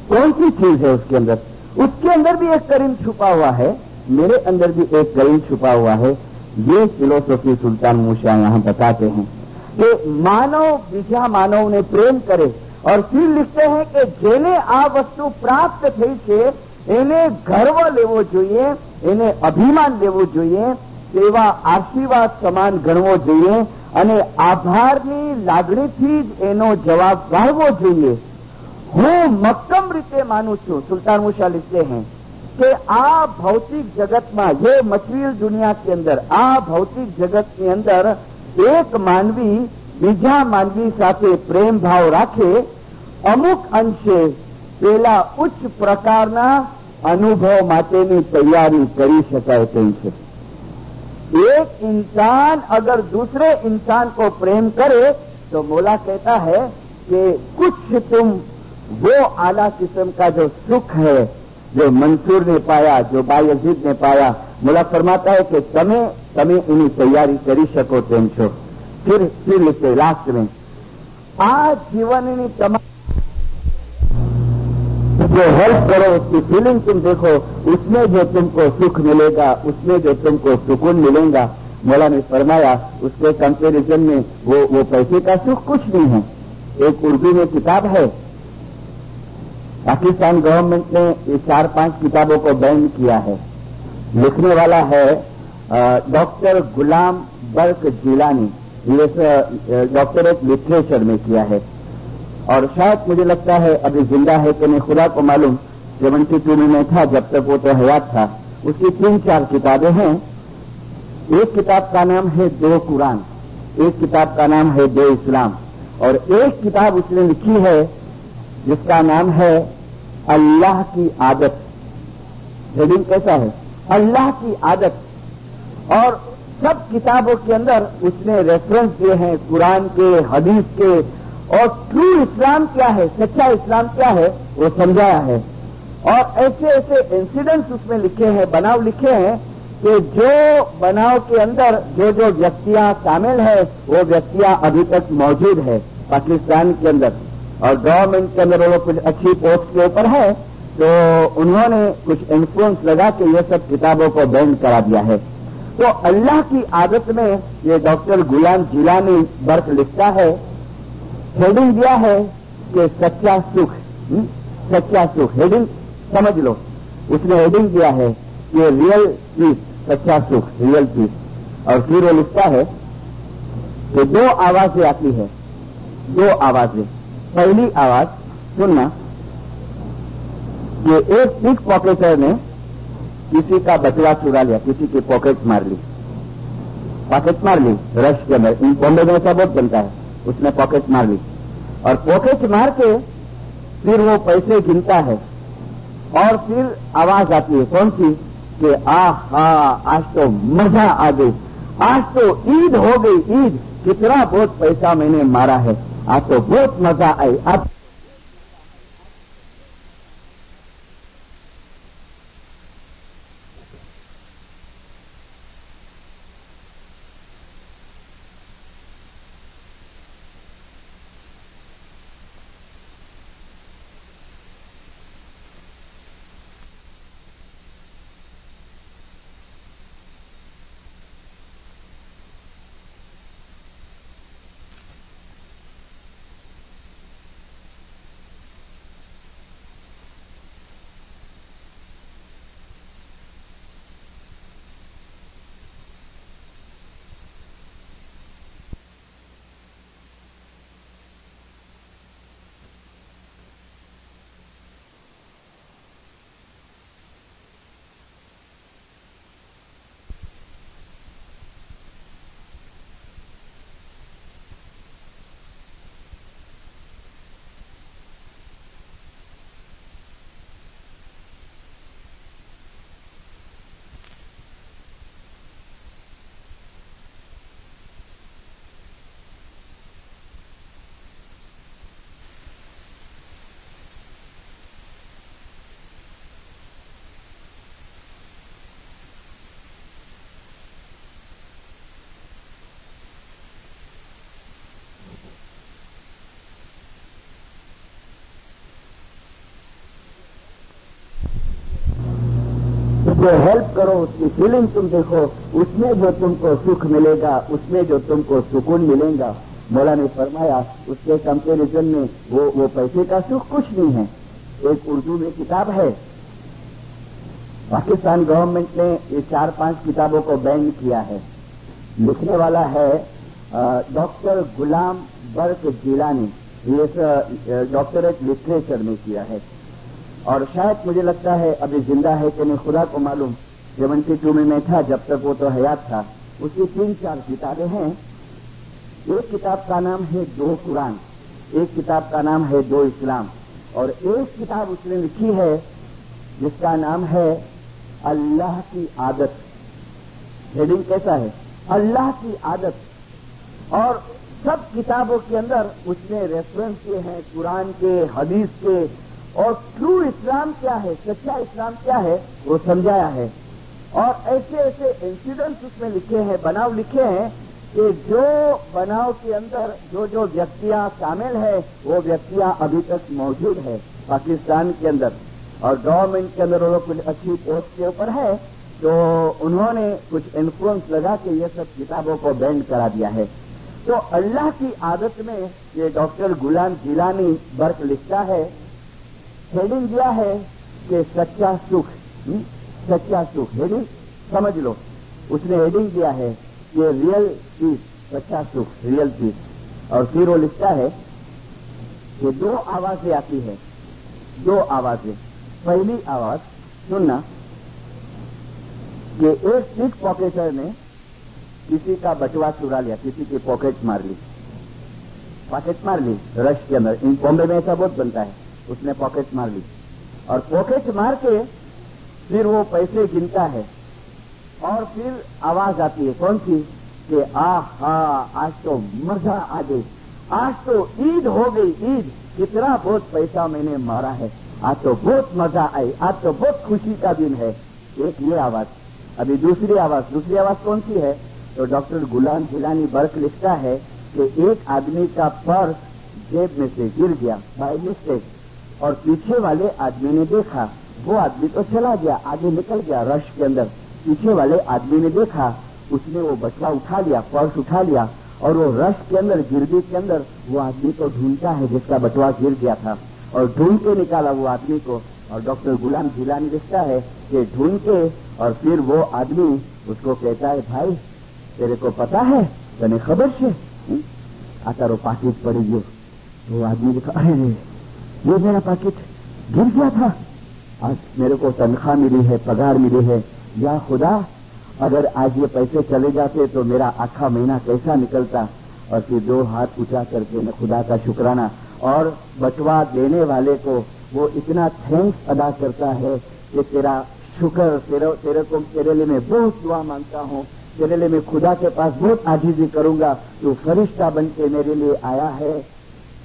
कौन सी चीज़ है उसके अंदर? उसके अंदर भी एक करीम छुपा हुआ है, मेरे अंदर भी एक करीम छुपा हुआ है। ये फिलोसफी सुल्तान मूशा यहाँ बताते हैं। कि मानव बीजा मानव ने प्रेम करे और फिर लिखते हैं જેને આ વસ્તુ પ્રાપ્ત થઈ છે, એને ગર્વ લેવો જોઈએ, એને અભિમાન લેવું જોઈએ એવા આશીર્વાદ સમાન ગણવો જોઈએ અને આભારની લાગણીથી જ એનો જવાબ વાળવો જોઈએ. હું મક્કમ રીતે માનું છું, સુલતાન મુશા લિખતે હૈ, કે આ ભૌતિક જગતમાં, જે મટીરિયલ દુનિયા કે અંદર, આ ભૌતિક જગતની અંદર એક માનવી બીજા માનવી સાથે પ્રેમ ભાવ રાખે અમુક અંશે પેલા ઉચ્ચ પ્રકારના अनुभव मातेनी तैयारी करी शकाय तेम છે एक इंसान अगर दूसरे इंसान को प्रेम करे तो मोला कहता है कि कुछ तुम वो आला किस्म का जो सुख है जो मंसूर ने पाया, जो બાયજીદ ને પાયા મુલા ફરમાતા હે કે તમે તમે એની તૈયારી કરી શકો તેમ છો ફિર ફિર લીધે લાસ્ટ મેં આ જીવનની તમારી जो हेल्प करो, उसकी फीलिंग तुम देखो, उसमें जो तुमको सुख मिलेगा, उसमें जो तुमको सुकून मिलेगा, मौला ने फरमाया, उसके कंपेरिजन में वो वो पैसे का सुख कुछ नहीं है। एक उर्दू में किताब है पाकिस्तान गवर्नमेंट ने ये चार पाँच किताबों को बैन किया है। लिखने वाला है डॉक्टर गुलाम बर्क जिलानी। ये डॉक्टरेट लिटरेचर में किया है। और शायद मुझे लगता है, अभी ज़िंदा है कि नहीं, खुदा को मालूम सेवेंटी टू में था, जब तक वो तो हयात था। उसकी तीन चार किताबें हैं। एक किताब का नाम है दो कुरान, एक किताब का नाम है दो इस्लाम। और एक किताब उसने लिखी है, जिसका नाम है अल्लाह की आदत। हेडिंग कैसा है? अल्लाह की आदत। और सब किताबों के अंदर उसने रेफरेंस दिए हैं, कुरान के, हदीस के, और ट्रू इस्लाम क्या है, सच्चा इस्लाम क्या है, वो समझाया है। और ऐसे ऐसे इंसिडेंट्स उसमें लिखे हैं, बनाव लिखे हैं कि जो बनाव के अंदर जो जो व्यक्तियाँ शामिल है, वो व्यक्तियाँ अभी तक मौजूद है, पाकिस्तान के अंदर। और गवर्नमेंट के अंदर वो कुछ अच्छी पोस्ट के ऊपर है तो उन्होंने कुछ इन्फ्लुएंस लगा के ये सब किताबों को बैन करा दिया है। तो अल्लाह की आदत में ये डॉक्टर गुलाम जिलानी बर्क लिखता है हेडिंग दिया है कि सच्चा सुख हुँ? सच्चा सुख हेडिंग समझ लो। उसने हेडिंग दिया है कि रियल पीस सच्चा सुख रियल पीस और फिर वो लिखता है कि दो आवाज़ें आती है, दो आवाज़ें। पहली आवाज़, सुनना। कि एक पिक पॉकेटर ने, किसी का बचड़ा चुरा लिया, किसी की पॉकेट मार ली। पॉकेट मार ली रश के अंदर। बॉम्बे में ऐसा बहुत बनता है। उसने पॉकेट मार ली। और पॉकेट मार के फिर वो पैसे गिनता है। और फिर आवाज़ आती है, कौन सी? कि आ हा आज तो मज़ा आ गई। आज तो ईद हो गई। ईद, कितना बहुत पैसा मैंने मारा है। आज तो बहुत मज़ा उसको हेल्प करो, उसकी फीलिंग तुम देखो, उसमें जो तुमको सुख मिलेगा, उसमें जो तुमको सुकून मिलेगा मौला ने फरमाया, उसके कंपेरिजन में वो वो पैसे का सुख कुछ नहीं है। एक उर्दू में किताब है। पाकिस्तान गवर्नमेंट ने ये चार पाँच किताबों को बैन किया है। लिखने वाला है डॉक्टर गुलाम बर्क जिलानी। ये डॉक्टरेट लिटरेचर में किया है। और शायद मुझे लगता है अभी ज़िंदा है कि नहीं खुदा को मालूम सेवेंटी टू में मैं था, जब तक वो तो हयात था। उसकी तीन चार किताबें हैं। एक किताब का नाम है दो कुरान, एक किताब का नाम है दो इस्लाम, और एक किताब उसने लिखी है, जिसका नाम है अल्लाह की आदत। हेडिंग कैसा है? अल्लाह की आदत। और सब किताबों के अंदर उसने रेफरेंस किए हैं, कुरान के, हदीस के और ट्रू इस्लाम क्या है? सच्चा इस्लाम क्या है? वो समझाया है। और ऐसे ऐसे इंसिडेंट्स उसमें लिखे हैं, बनाव लिखे हैं कि जो बनाव के अंदर जो जो व्यक्तियाँ शामिल है, वो व्यक्तियाँ अभी तक मौजूद है पाकिस्तान के अंदर। और गवर्नमेंट के अंदर वो कुछ अच्छी पोस्ट के ऊपर है तो उन्होंने कुछ इन्फ्लुएंस लगा के ये सब किताबों को बैंड करा दिया है। तो अल्लाह की आदत में ये डॉक्टर गुलाम जिलानी बर्क लिखता है हेडिंग दिया है कि सच्चा सुख हुँ? सच्चा सुख हेडिंग समझ लो, उसने हेडिंग दिया है कि रियल पीस सच्चा सुख रियल पीस और फिर वो लिखता है कि दो आवाज़ें आती है, दो आवाज़ें पहली आवाज़, सुनना, कि एक पिक पॉकेटर ने किसी का बटवा चुरा लिया, किसी की पॉकेट मार ली, पॉकेट मार ली, रश के अंदर, इन बॉम्बे में ऐसा बहुत बनता है उसने पॉकेट मार ली। और पॉकेट मार के फिर वो पैसे गिनता है। और फिर आवाज़ आती है, कौन सी? कि आ हा आज तो मज़ा आ गई। आज तो ईद हो गई, ईद। कितना बहुत पैसा मैंने मारा है। आज तो बहुत मज़ा आई, आज तो बहुत खुशी का दिन है। एक ये आवाज़, अभी दूसरी आवाज़। दूसरी आवाज़ कौन सी है? तो डॉक्टर गुलाम जिलानी बर्क लिखता है कि एक आदमी का पर्स जेब में से गिर गया बाय मिस्टेक। और पीछे वाले आदमी ने देखा वो आदमी तो चला गया आगे निकल गया रश के अंदर पीछे वाले आदमी ने देखा उसने वो बटवा उठा लिया पर्स उठा लिया और वो रश के अंदर गिरदी के अंदर वो आदमी को ढूंढता है जिसका बटवा गिर गया था और ढूंढ के निकाला वो आदमी को और डॉक्टर गुलाम जिलानी लिखता है कि ढूंढ के और फिर वो आदमी उसको कहता है भाई तेरे को पता है तने खबर છે આ તારો પાકીટ પડી ગયો वो आदमी लिखा ये मेरा पैकेट गिर गया था। आज मेरे को तनख्वाह मिली है, पगार मिली है। या खुदा, अगर आज ये पैसे चले जाते तो मेरा आखा महीना कैसा निकलता? और फिर दो हाथ ऊँचा करके मैं खुदा का शुक्राना और बटवा देने वाले को वो इतना थैंक्स अदा करता है कि तेरा शुक्र तेरे तेरे को, तेरे लिए मैं बहुत दुआ माँगता हूँ। तेरे लिए मैं खुदा के पास बहुत आजीजी करूँगा। तू फरिश्ता बन के मेरे लिए आया है।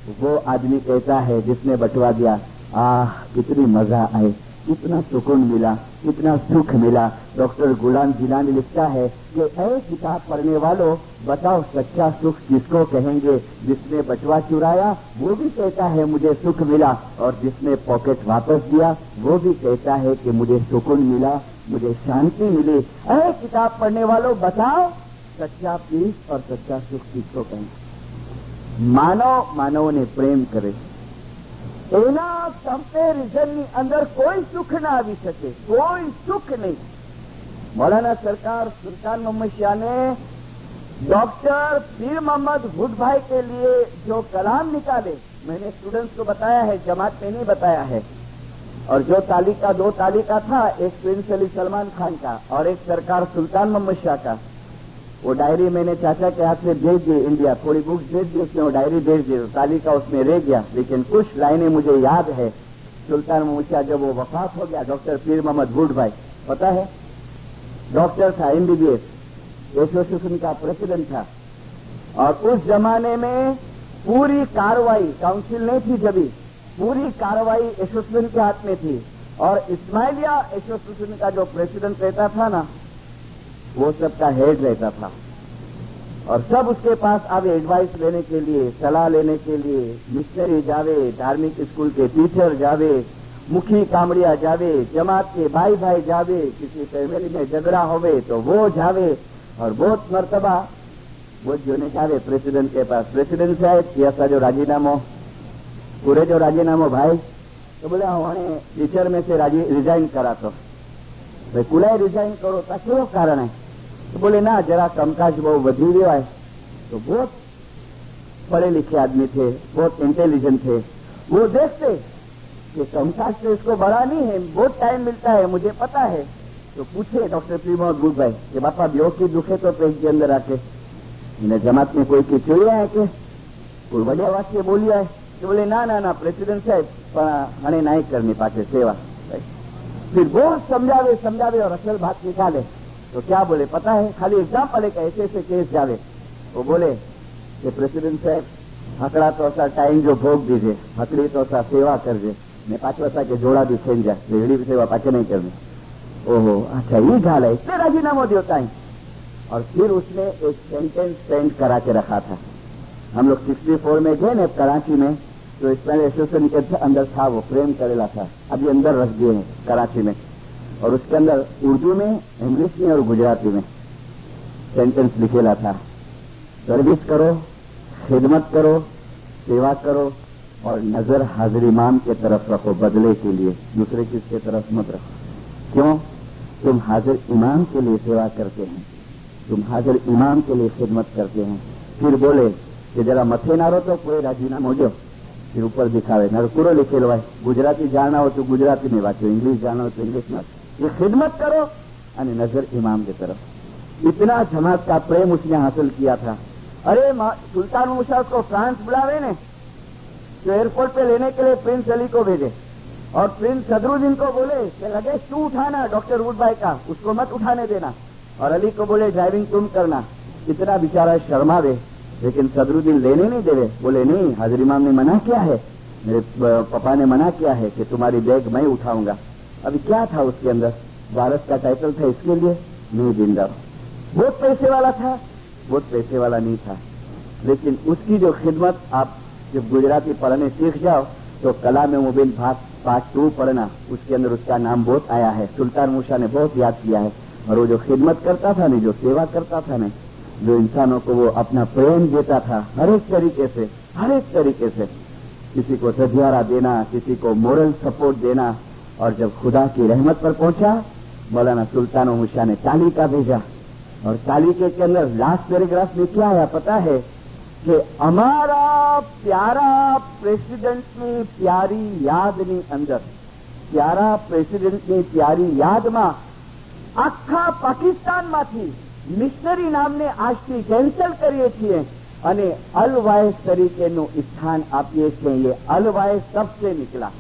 वो आदमी कहता है जिसने बटवा दिया, आह, कितनी मज़ा आए कितना सुकून मिला, कितना सुख मिला। डॉक्टर गुलाम जिलानी लिखता है कि ऐ किताब पढ़ने वालों, बताओ सच्चा सुख किसको कहेंगे? जिसने बटवा चुराया, वो भी कहता है, मुझे सुख मिला। और जिसने पॉकेट वापस दिया, वो भी कहता है कि, मुझे सुकून मिला, मुझे शांति मिली। ऐ किताब पढ़ने वालों, बताओ सच्चा पीस और सच्चा सुख किसको कहेंगे? માનવ માનવને પ્રેમ કરે એના કમ્પેરિઝનની અંદર કોઈ સુખ ના આવી શકે કોઈ સુખ નહીં मौलाना सरकार सुल्तान मोहम्मद शाह ने डॉक्टर पीर मोहम्मद हुड भाई के लिए जो कलाम निकाले मैंने स्टूडेंट्स को बताया है जमात में नहीं बताया है और जो तालिका दो तालिका था एक प्रिंस अली सलमान खान का और एक सरकार सुल्तान मोहम्मद शाह का वो डायरी मैंने चाचा के हाथ में भेज दी इंडिया थोड़ी बुक्स भेज दी, उसने वो डायरी भेज दी। तालिका उसमें रह गया। लेकिन कुछ लाइनें मुझे याद है। सुल्तान मोहम्मद जब वो वफात हो गया डॉक्टर पीर मोहम्मद भूट भाई, पता है? डॉक्टर था एमबीबीएस एसोसिएशन का प्रेसिडेंट था। और उस जमाने में पूरी कार्रवाई काउंसिल नहीं थी जब पूरी कार्रवाई एसोसिएशन के हाथ में थी। और इस्माइलिया एसोसिएशन का जो प्रेसिडेंट रहता था ना वो सबका हेड रहता था। और सब उसके पास आवे एडवाइस लेने के लिए, सलाह लेने के लिए मिशनरी जावे, धार्मिक स्कूल के टीचर जावे, मुखी कामड़िया जावे, जमात के भाई भाई जावे, किसी फैमिली में झगड़ा होवे तो वो जावे और बहुत मरतबा वो जोने जावे प्रेसिडेंट के पास। प्रेसिडेंट साहब ये ऐसा जो राजीनामो, पूरे जो राजीनामो भाई तो बोले हमने टीचर में से राज़ी रिजाइन करा तो। भाई, कुलाय रिजाइन करो तो क्यों कारण है। तो बोले ना जरा कमकाज वो वधी गया है तो बहुत पढ़े लिखे आदमी थे बहुत इंटेलिजेंट थे वो देखते कि कमकाज तो इसको बड़ा नहीं है बहुत टाइम मिलता है मुझे पता है तो पूछे डॉक्टर प्रीमोद गुड भाई कि बापा ब्यो की दुखे तो पेट के अंदर आके इन्हें जमात में कोई की चोरिया है के कोई बढ़िया वाक्य बोलिया है तो बोले ना ना ना प्रेसिडेंट साहब પણ મને નાઈ કરની પાછે સેવા फिर बहुत समझावे समझावे और असल बात निकाले तो क्या बोले? पता है, खाली एग्ज़ाम्पल एक ऐसे ऐसे केस जावे। वो बोले कि प्रेसिडेंट साहब, हकड़ा तो असा टाइम जो भोग दीजिए हकड़ी तो असा सेवा करजे ने पाછો असा के जोड़ा भी खेल जाए रेहड़ी भी सेवा पाछे नहीं करनी। ओहो अच्छा ये गाल है इतने राजीनामा दियो टाइम और फिर उसने एक सेंटेंस सेंड करा के रखा था। हम लोग सिक्सटी फोर में गए ना कराची में तो इसमें एसोसिएशन के अंदर था, वो फ्रेम करेला था। अभी अंदर रख दिए हैं, कराची में। और उसके अंदर उर्दू में, इंग्लिश में और गुजराती में सेंटेंस लिखेला था। सर्विस करो, खिदमत करो, सेवा करो और नज़र हाजिर इमाम के तरफ़ रखो बदले के लिए, दूसरे चीज़ के तरफ़ मत रखो। क्यों? तुम हाजिर इमाम के लिए सेवा करते हैं। तुम हाजिर इमाम के लिए खिदमत करते हैं। फिर बोले कि जरा मथे नारो तो कोई राजीनामो दो फिर ऊपर दिखावे ना पूरा लिखेलो है। गुजराती जाना हो तो गुजराती में वांचो इंग्लिश ये खिदमत करो અને नज़र इमाम की तरफ़। इतना जमात का प्रेम उसने हासिल किया था। अरे सुल्तान मुशाद को फ्रांस बुलावे ने तो एयरपोर्ट पे लेने के लिए प्रिंस अली को भेजे। और प्रिंस सदरुद्दीन को बोले कि लगेज तू उठाना डॉक्टर वुड भाई का? उसको मत उठाने देना। और अली को बोले, ड्राइविंग तुम करना। इतना बेचारा शर्मावे, लेकिन सदरुद्दीन लेने नहीं देवे। बोले, नहीं, हाजिर इमाम ने मना किया है। मेरे पापा ने मना किया है कि तुम्हारी बैग मैं उठाऊँगा। अभी क्या था उसके अंदर? भारत का टाइटल था इसके लिए, नहीं ज़िंदा। बहुत पैसे वाला था, बहुत पैसे वाला नहीं था। लेकिन उसकी जो खिदमत, आप जब गुजराती पढ़ने सीख जाओ तो कला में मुबिन भाग पार्ट टू पढ़ना, उसके अंदर उसका नाम बहुत आया है। सुल्तान मूसा ने बहुत याद किया है। और वो जो खिदमत करता था ना जो सेवा करता था ना जो इंसानों को वो अपना प्रेम देता था, हर एक तरीके से, हर एक तरीके से, किसी को सधियारा देना, किसी को मोरल सपोर्ट देना और जब खुदा की रहमत पर पहुंचा मौलाना सुल्तान मूसा ने तालिका भेजा और तालिके के अंदर लास्ट पैराग्राफ में क्या आया पता है કે અમારા પ્યારા પ્રેસિડેન્ટની પ્યારી યાદની અંદર પ્યારા પ્રેસિડેન્ટની પ્યારી યાદમાં આખા પાકિસ્તાનમાંથી મિશનરી નામને આજથી કેન્સલ કરીએ છીએ અને અલવાયસ તરીકેનું સ્થાન આપીએ છીએ ये अलवायस कब से निकला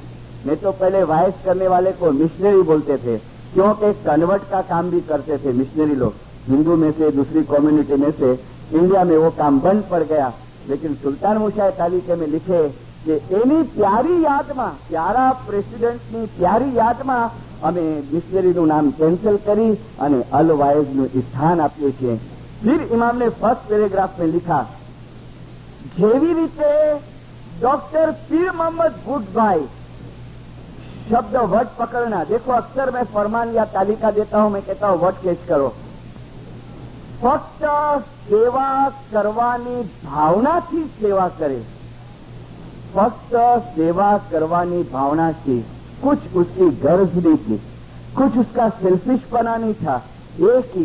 नहीं तो पहले वायस करने वाले को मिशनरी बोलते थे क्योंकि कन्वर्ट का काम भी करते थे मिशनरी लोग हिंदू में से दूसरी कम्युनिटी में से इंडिया में वो काम बंद पड़ गया लेकिन सुल्तान मुशाह तालिके में लिखे કે એની પ્યારી યાદમાં પ્યારા પ્રેસિડેન્ટની પ્યારી યાદમાં અમે મિશનરીનું નામ કેન્સલ કરી અને અલ વાયઝનું સ્થાન આપીએ છીએ फिर इमाम ने फर्स्ट पैराग्राफ में लिखा જેવી રીતે डॉक्टर पीर मोहम्मद गुड भाई शब्द वट पकड़ना। देखो, अक्सर मैं फरमान या तालिका देता हूँ, मैं कहता हूँ, वट केस करो। फक्त सेवा करवानी भावना थी, सेवा करे। फक्त सेवा करवानी भावना थी। कुछ उसकी गर्ज नहीं थी। कुछ उसका सेल्फिश पना नहीं था। एक ही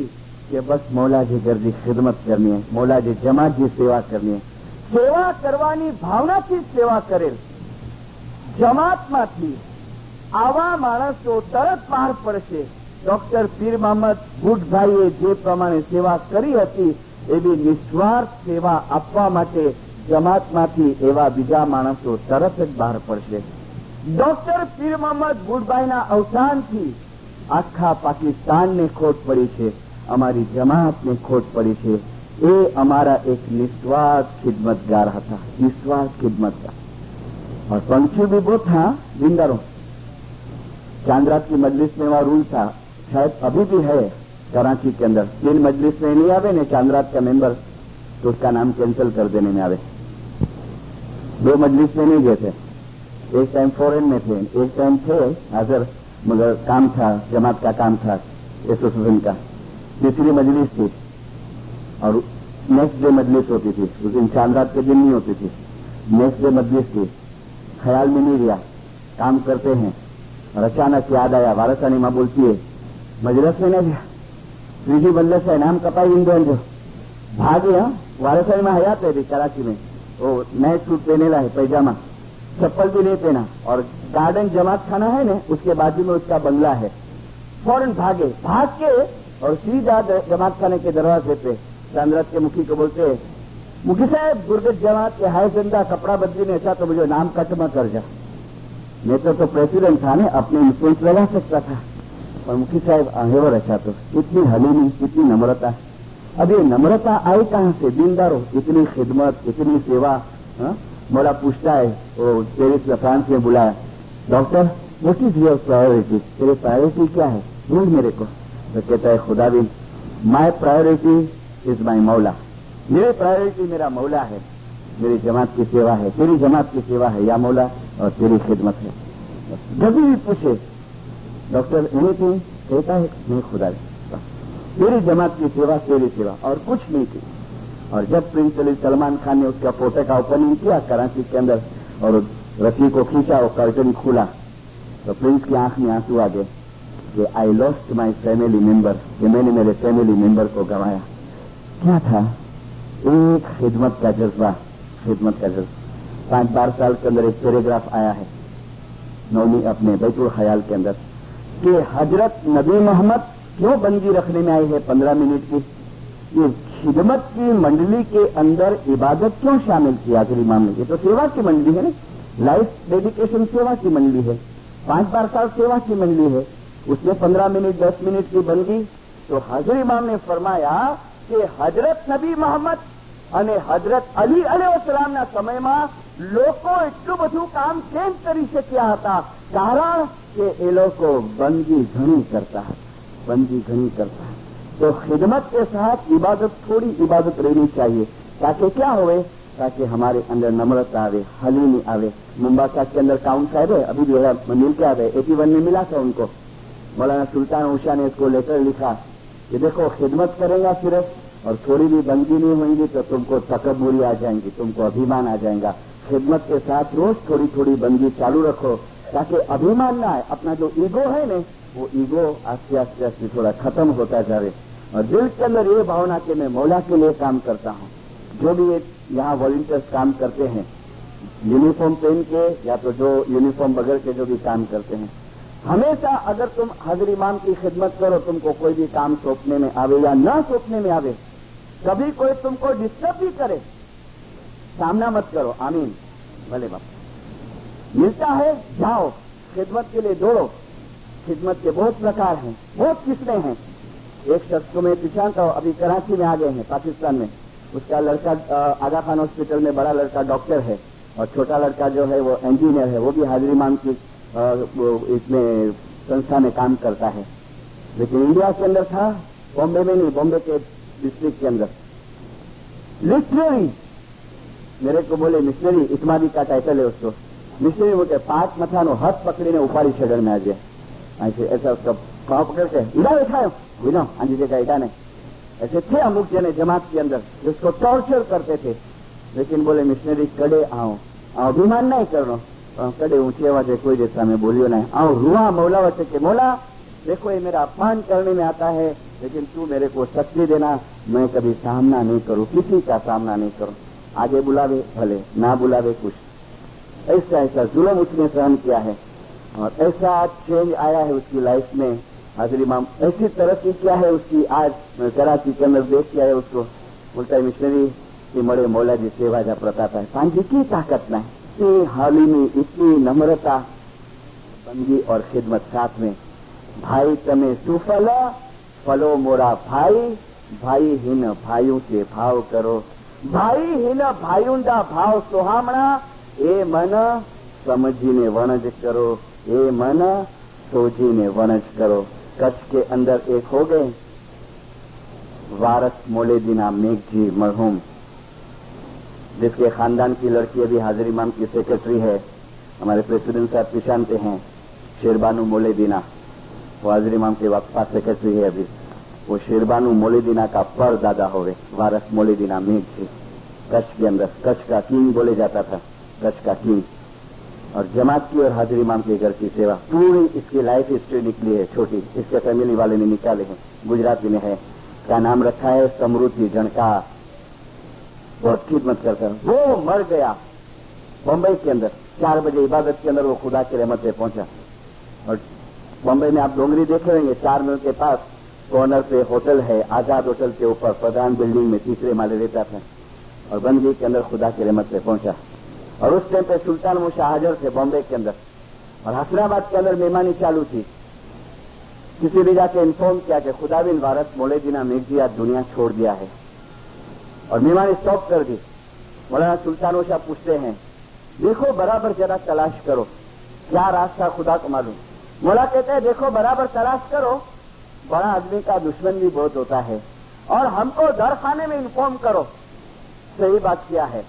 कि बस मौला जी घर जी खिदमत करनी है, मौला जी जमा जी सेवा करनी है। सेवा करवानी भावना थी, सेवा करे। जमात में थी। આવા માણસો તરત પાર પડશે. ડોક્ટર પીર મહમદ ગુટભાઈએ જે પ્રમાણે સેવા કરી હતી, એવી નિસ્વાર્થ સેવા આપવા માટે જમાતમાંથી એવા બીજા માણસો તરત જ બહાર પડશે. ડોક્ટર પીર મહમદ ગુડભાઈના અવસાનથી આખા પાકિસ્તાનને ખોટ પડી છે. અમારી જમાતને ખોટ પડી છે. એ અમારા એક નિસ્વાર્થ ખિદમતગાર હતા. નિસ્વાર્થ ખિદમતગાર. પંચુ બી બહુ થા जिंदारों चाँद की मजलिस में वहाँ रूल था। शायद अभी भी है कराची के अंदर। जिन मजलिस में नहीं आवे ने चांदरात का मेंबर तो उसका नाम कैंसिल कर देने में आवे। दो मजलिस में नहीं गए थे। एक टाइम फॉरेन में थे, एक टाइम थे, हाजिर, मगर काम था, जमात का काम था एसोसिएशन का। तीसरी मजलिस थी, और नेक्स्ट डे मजलिस होती थी। उस दिन चांदरात के दिन नहीं होती थी। नेक्स्ट डे मजलिस थी। ख्याल में नहीं रिया काम करते हैं। और अचानक याद आया वारसानी माँ बोलती है मजलिस में नहीं ત્રીજી बल्ले से नाम कपाई इन जो भागे हाँ वारासाई में हयात है कराची में वो नए सूट पहनेला है पैजामा चप्पल भी नहीं पहना और गार्डन जमात खाना है ना उसके बाजू में उसका बंगला है फौरन भागे भाग के और सीधा जमात खाने के दरवाजे पे चांद्रत के मुखी को बोलते मुखी साहब गुरगत जमात के हाय जिंदा कपड़ा बदली ने ऐसा तो मुझे नाम कट में कर जा मैं तो, प्रेसिडेंट था ना अपने इन्फ्लुएंस लगा सकता था। पर मुखी साहब आगे अच्छा तो इतनी हलीमी इतनी नम्रता। अब ये नम्रता आई कहाँ से? दीनदारो इतनी खिदमत इतनी सेवा हा? पूछता है वो पेरिस फ्रांस में बुलाया? Doctor what is your priority तेरे प्रायोरिटी क्या है? ढूंढ मेरे को। तो कहता है खुदा भी माई प्रायोरिटी इज़ माई मौला। मेरी प्रायोरिटी मेरा मौला है। मेरी जमात की सेवा है तेरी जमात की सेवा है या मौला? और तेरी खिदमत है जब भी पूछे, डॉक्टर एनीथिंग कहता है नहीं खुदा तेरी जमात की सेवा, तेरी सेवा, और कुछ नहीं की और जब प्रिंस अली सलमान खान ने उसका फ़ोटो का ओपनिंग किया, कराची के अंदर, और रस्सी को खींचा, और कर्टन खुला तो प्रिंस की आँख में आँसू आ गए कि I lost my family member कि मैंने मेरे फैमिली मेंबर को गंवाया। क्या था? एक खिदमत का जज्बा, खिदमत का जज्बा। पांच बारह साल के अंदर एक पैराग्राफ आया है नौनी अपने बैतुल ख्याल के अंदर कि हजरत नबी मोहम्मद क्यों बंदी रखने में आई है पंद्रह मिनट की ये खिदमत की मंडली के अंदर इबादत क्यों शामिल की आखिरी मामले ये तो सेवा की मंडली है ना लाइफ डेडिकेशन सेवा की मंडली है पांच बार साल सेवा की मंडली है उसमें पंद्रह मिनट दस मिनट की बंदी तो हजर इमाम ने फरमाया कि हजरत नबी मोहम्मद અને હજરત અલી અલેસલામના સમયમાં લોકો એટલું બધું કામ કેમ કરી શક્યા હતા કારણ કે એ લોકો બંદગી ઘણી કરતા હતા બંદગી ઘણી કરતા तो खिदमत के साथ इबादत थोड़ी इबादत रहनी चाहिए ताकि क्या होवे ताकि हमारे अंदर नम्रता आवे हलीमी आवे मुंबासा के अंदर काउंट साहब है अभी जो है मिल के आवे एटी वन में मिला था उनको मौलाना सुल्तान उषा ने इसको लेटर लिखा कि देखो खिदमत करेगा सिर्फ और थोड़ी भी बंदी नहीं होंगी तो तुमको तकबूरी आ जाएंगी तुमको अभिमान आ जाएगा खिदमत के साथ रोज थोड़ी थोड़ी बंदी चालू रखो, ताकि अभिमान ना आए। अपना जो ईगो है ना, वो ईगो आस्ते आस्ते आस्ते थोड़ा खत्म होता जाए और दिल के अंदर ये भावना कि मैं मौला के लिए काम करता हूँ। जो भी यहाँ वॉल्टियर्स काम करते हैं यूनिफॉर्म पहन के या तो जो यूनिफॉर्म बगैर के जो भी काम करते हैं, हमेशा अगर तुम हजर इमाम की खिदमत करो, तुमको कोई भी काम सौंपने में आवे या न सौंपने में आवे, कभी कोई तुमको डिस्टर्ब भी करे सामना मत करो, आमीन। भले बाप। मिलता है, जाओ। खिदमत के लिए दौड़ो। खिदमत के बहुत प्रकार हैं, बहुत किस्में हैं। एक शख्स को मैं पिछानता हूँ, अभी कराची में आ गए हैं, पाकिस्तान में। उसका लड़का आगा खान हॉस्पिटल में बड़ा लड़का डॉक्टर है और छोटा लड़का जो है वो इंजीनियर है, वो भी हाजिरी मान की इसमें संस्था में काम करता है। लेकिन इंडिया के अंदर था, बॉम्बे में नहीं, बॉम्बे के डिस्ट्रिक्ट के अंदर। लिटररी मेरे को बोले, मिशनरी इतमादी का टाइटल है उसको. मिशनरी बोलते, पाँच मथानो हाथ पकड़ी ने उपाड़ी छेड़न में आ गया. ऐसे उसका पाँव पकड़ के ईड़ा बैठा बिना आंजी जगह ईड़ा ने ऐसे थे अमुक जने, जमात के अंदर, जिसको टॉर्चर करते थे। लेकिन बोले, मिशनरी, कड़े आओ। आओ, अभिमान नहीं करो कड़े, ऊँची आवाज़ कोई जैसा मैं बोलियो नहीं। आओ, रुआ, मौला वचे के मौला, देखो, ये मेरा अपमान करने में आता है, लेकिन तू मेरे को शक्ति देना, मैं कभी सामना नहीं करूँ, किसी का सामना नहीं करूँ। आगे बुलावे, भले ना बुलावे कुछ। ऐसा ऐसा जुलम उसने सहन किया है और ऐसा चेंज आया है उसकी लाइफ में। हाजिर इमाम ऐसी तरक्की क्या है उसकी आज कराची के अंदर देख किया है उसको। बोलता है मिशनरी की मड़े मौला जी सेवा जा प्रताप है। पांजी की ताकत ना इतनी हालिमी इतनी नम्रता, बंदी और खिदमत साथ में। भाई तमे सुफल, फलो मोरा भाई भाई हिन भाइयों से भाव करो। भाइयुंडा भाव सुहामणा ए मन समझीने वणज करो ए मन सोझीने वणज करो कच्छ के अंदर एक हो गए वारस मेघ जी मरहूम जिसके खानदान की लड़की अभी हाजिर इमाम की सेक्रेटरी है हमारे प्रेसिडेंट साहब पिशानते हैं शेरबानू मोलेदीना वो हाजिर इमाम के पास सेक्रेटरी है अभी वो शेरबानू मोलेदीना का पर दादा होवे, वारस मोलेदीना मेघ जी कच्छ के अंदर, कच्छ का किंग बोले जाता था, कच्छ का किंग। और जमात की और हाजिर इमाम के घर की सेवा, पूरी इसकी लाइफ हिस्ट्री निकली है, छोटी। इसके फैमिली वाले ने निकाले हैं, गुजराती में है। का नाम रखा है? समृद्धि जनका बहुत खिदमत करता वो मर गया, बम्बई के अंदर। चार बजे इबादत के अंदर वो खुदा की रहमत से पहुँचा। और बम्बई में आप डोंगरी देखे होंगे चार मिल के पास कॉर्नर पे होटल है, आज़ाद होटल के ऊपर, प्रधान बिल्डिंग में तीसरे माले रहता था। और बंदी के अंदर खुदा की रहमत से पहुँचा। और उस टाइम पे सुल्तान मुशाह हाजर थे, बॉम्बे के अंदर। और हसनाबाद के अंदर मेहमानी चालू थी। किसी भी जाके इन्फॉर्म किया कि खुदा बिन भारत मोले दिना मेघजी आज दुनिया छोड़ दिया है। और मेहमानी स्टॉप कर दी। मौलाना सुल्तान शाह पूछते हैं, देखो, बराबर जरा तलाश करो। क्या रास्ता खुदा को मालूम? मोला कहते हैं, देखो, बराबर तलाश करो बड़ा आदमी का दुश्मन भी बहुत होता है। और हमको दर खाने में इन्फॉर्म करो। सही बात किया है।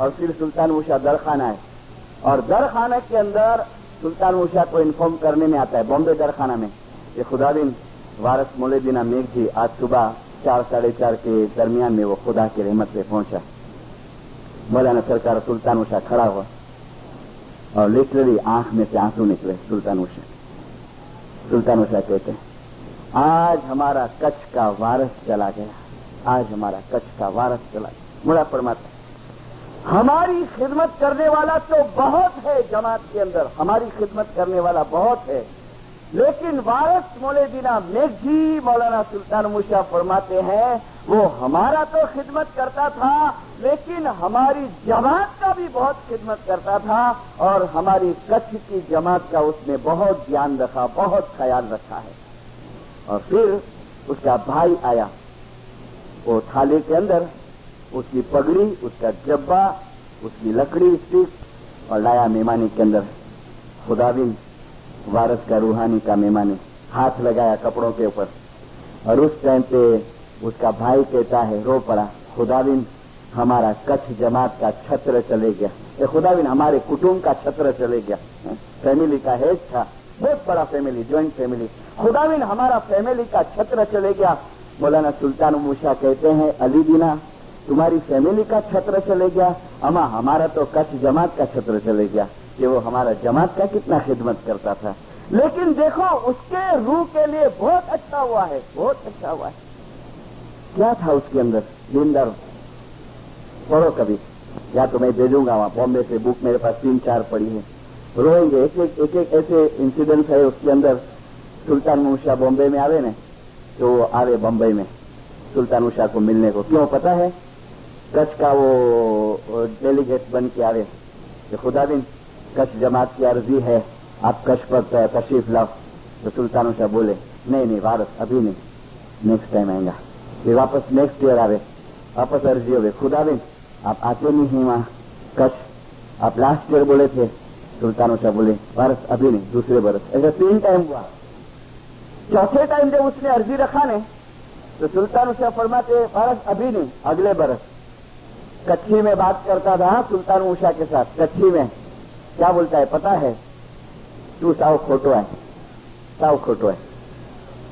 और फिर सुल्तान मुशाह दर खाना है। और दर खाना के अंदर सुल्तान मुशाह को इन्फॉर्म करने में आता है, बॉम्बे दर खाना में। कि खुदा बिन वारस मोलेदीना मेघ जी, आज सुबह चार, साढ़े चार के दरमियान में वो खुदा की रहमत से पहुँचा। मौलाना सरकार सुल्तान उषा खड़ा हुआ। और लिटरली आँख में से आँसू निकले सुल्तान उषा सुल्तान उषा कहते हैं आज हमारा कच्छ का वारस चला गया। आज हमारा कच्छ का वारस चला गया। मुड़ा परमात्मा। हमारी खिदमत करने वाला तो बहुत है जमात के अंदर। हमारी खिदमत करने वाला बहुत है। लेकिन वारस मोले बिना मेघजी मौलाना सुल्तान मुशा फरमाते हैं, वो हमारा तो खिदमत करता था, लेकिन हमारी जमात का भी बहुत खिदमत करता था और हमारी कच्छ की जमात का उसने बहुत ध्यान रखा, बहुत ख्याल रखा है। और फिर उसका भाई आया। वो थाली के अंदर उसकी पगड़ी, उसका जब्बा, उसकी लकड़ी, स्टिक और लाया मेहमानी के अंदर। खुदाबिन वारस का रूहानी का मेहमानी हाथ लगाया कपड़ों के ऊपर। और उस टाइम पे उसका भाई कहता है, रो पड़ा खुदाबिन हमारा कच्छ जमात का छत्र चले गया। ये हमारे कुटुंब का छत्र चले गया। फैमिली का हेड था। बहुत बड़ा फैमिली ज्वाइंट फैमिली खुदाबिन हमारा फैमिली का छत्र चले गया। मौलाना सुल्तान मूसा कहते हैं, अली दीना तुम्हारी फैमिली का छत्र चले गया। अमा हमारा तो कच्छ जमात का छत्र चले गया। कि वो हमारा जमात का कितना खिदमत करता था। लेकिन देखो, उसके रूह के लिए बहुत अच्छा हुआ है, बहुत अच्छा हुआ है। क्या था उसके अंदर? दीनदार पढ़ो कभी। या तो मैं भेजूँगा वहाँ, बॉम्बे से बुक मेरे पास तीन चार पड़ी है। रोएँगे एक एक एक एक ऐसे इंसिडेंट है, उसके अंदर सुल्तान मूसा बॉम्बे में आवे ने तो वो आवे बम्बई में, सुल्तान उषा को मिलने को। क्यों पता है? कच्छ का वो डेलीगेट बन के आवे कि खुदा दिन, कच्छ जमात की अर्जी है, आप कच्छ पर तशरीफ़ लाओ। तो सुल्तान उषा बोले, नहीं नहीं, भारत अभी नहीं नेक्स्ट टाइम आएगा। फिर वापस नेक्स्ट ईयर आवे, वापस अर्जी हो गई खुदा दिन, आप आते नहीं हैं कच्छ, आप लास्ट ईयर बोले थे सुल्तान शाह बोले बरस अभी नहीं, दूसरे बरस। ऐसा तीन टाइम हुआ। चौथे टाइम जब उसने अर्जी रखा ने तो सुल्तान शाह फरमाते बरस अभी नहीं, अगले बरस। कच्छी में बात करता था सुल्तान उषा के साथ कच्छी में। क्या बोलता है, पता है, तू साव खोटो है, साव खोटो है।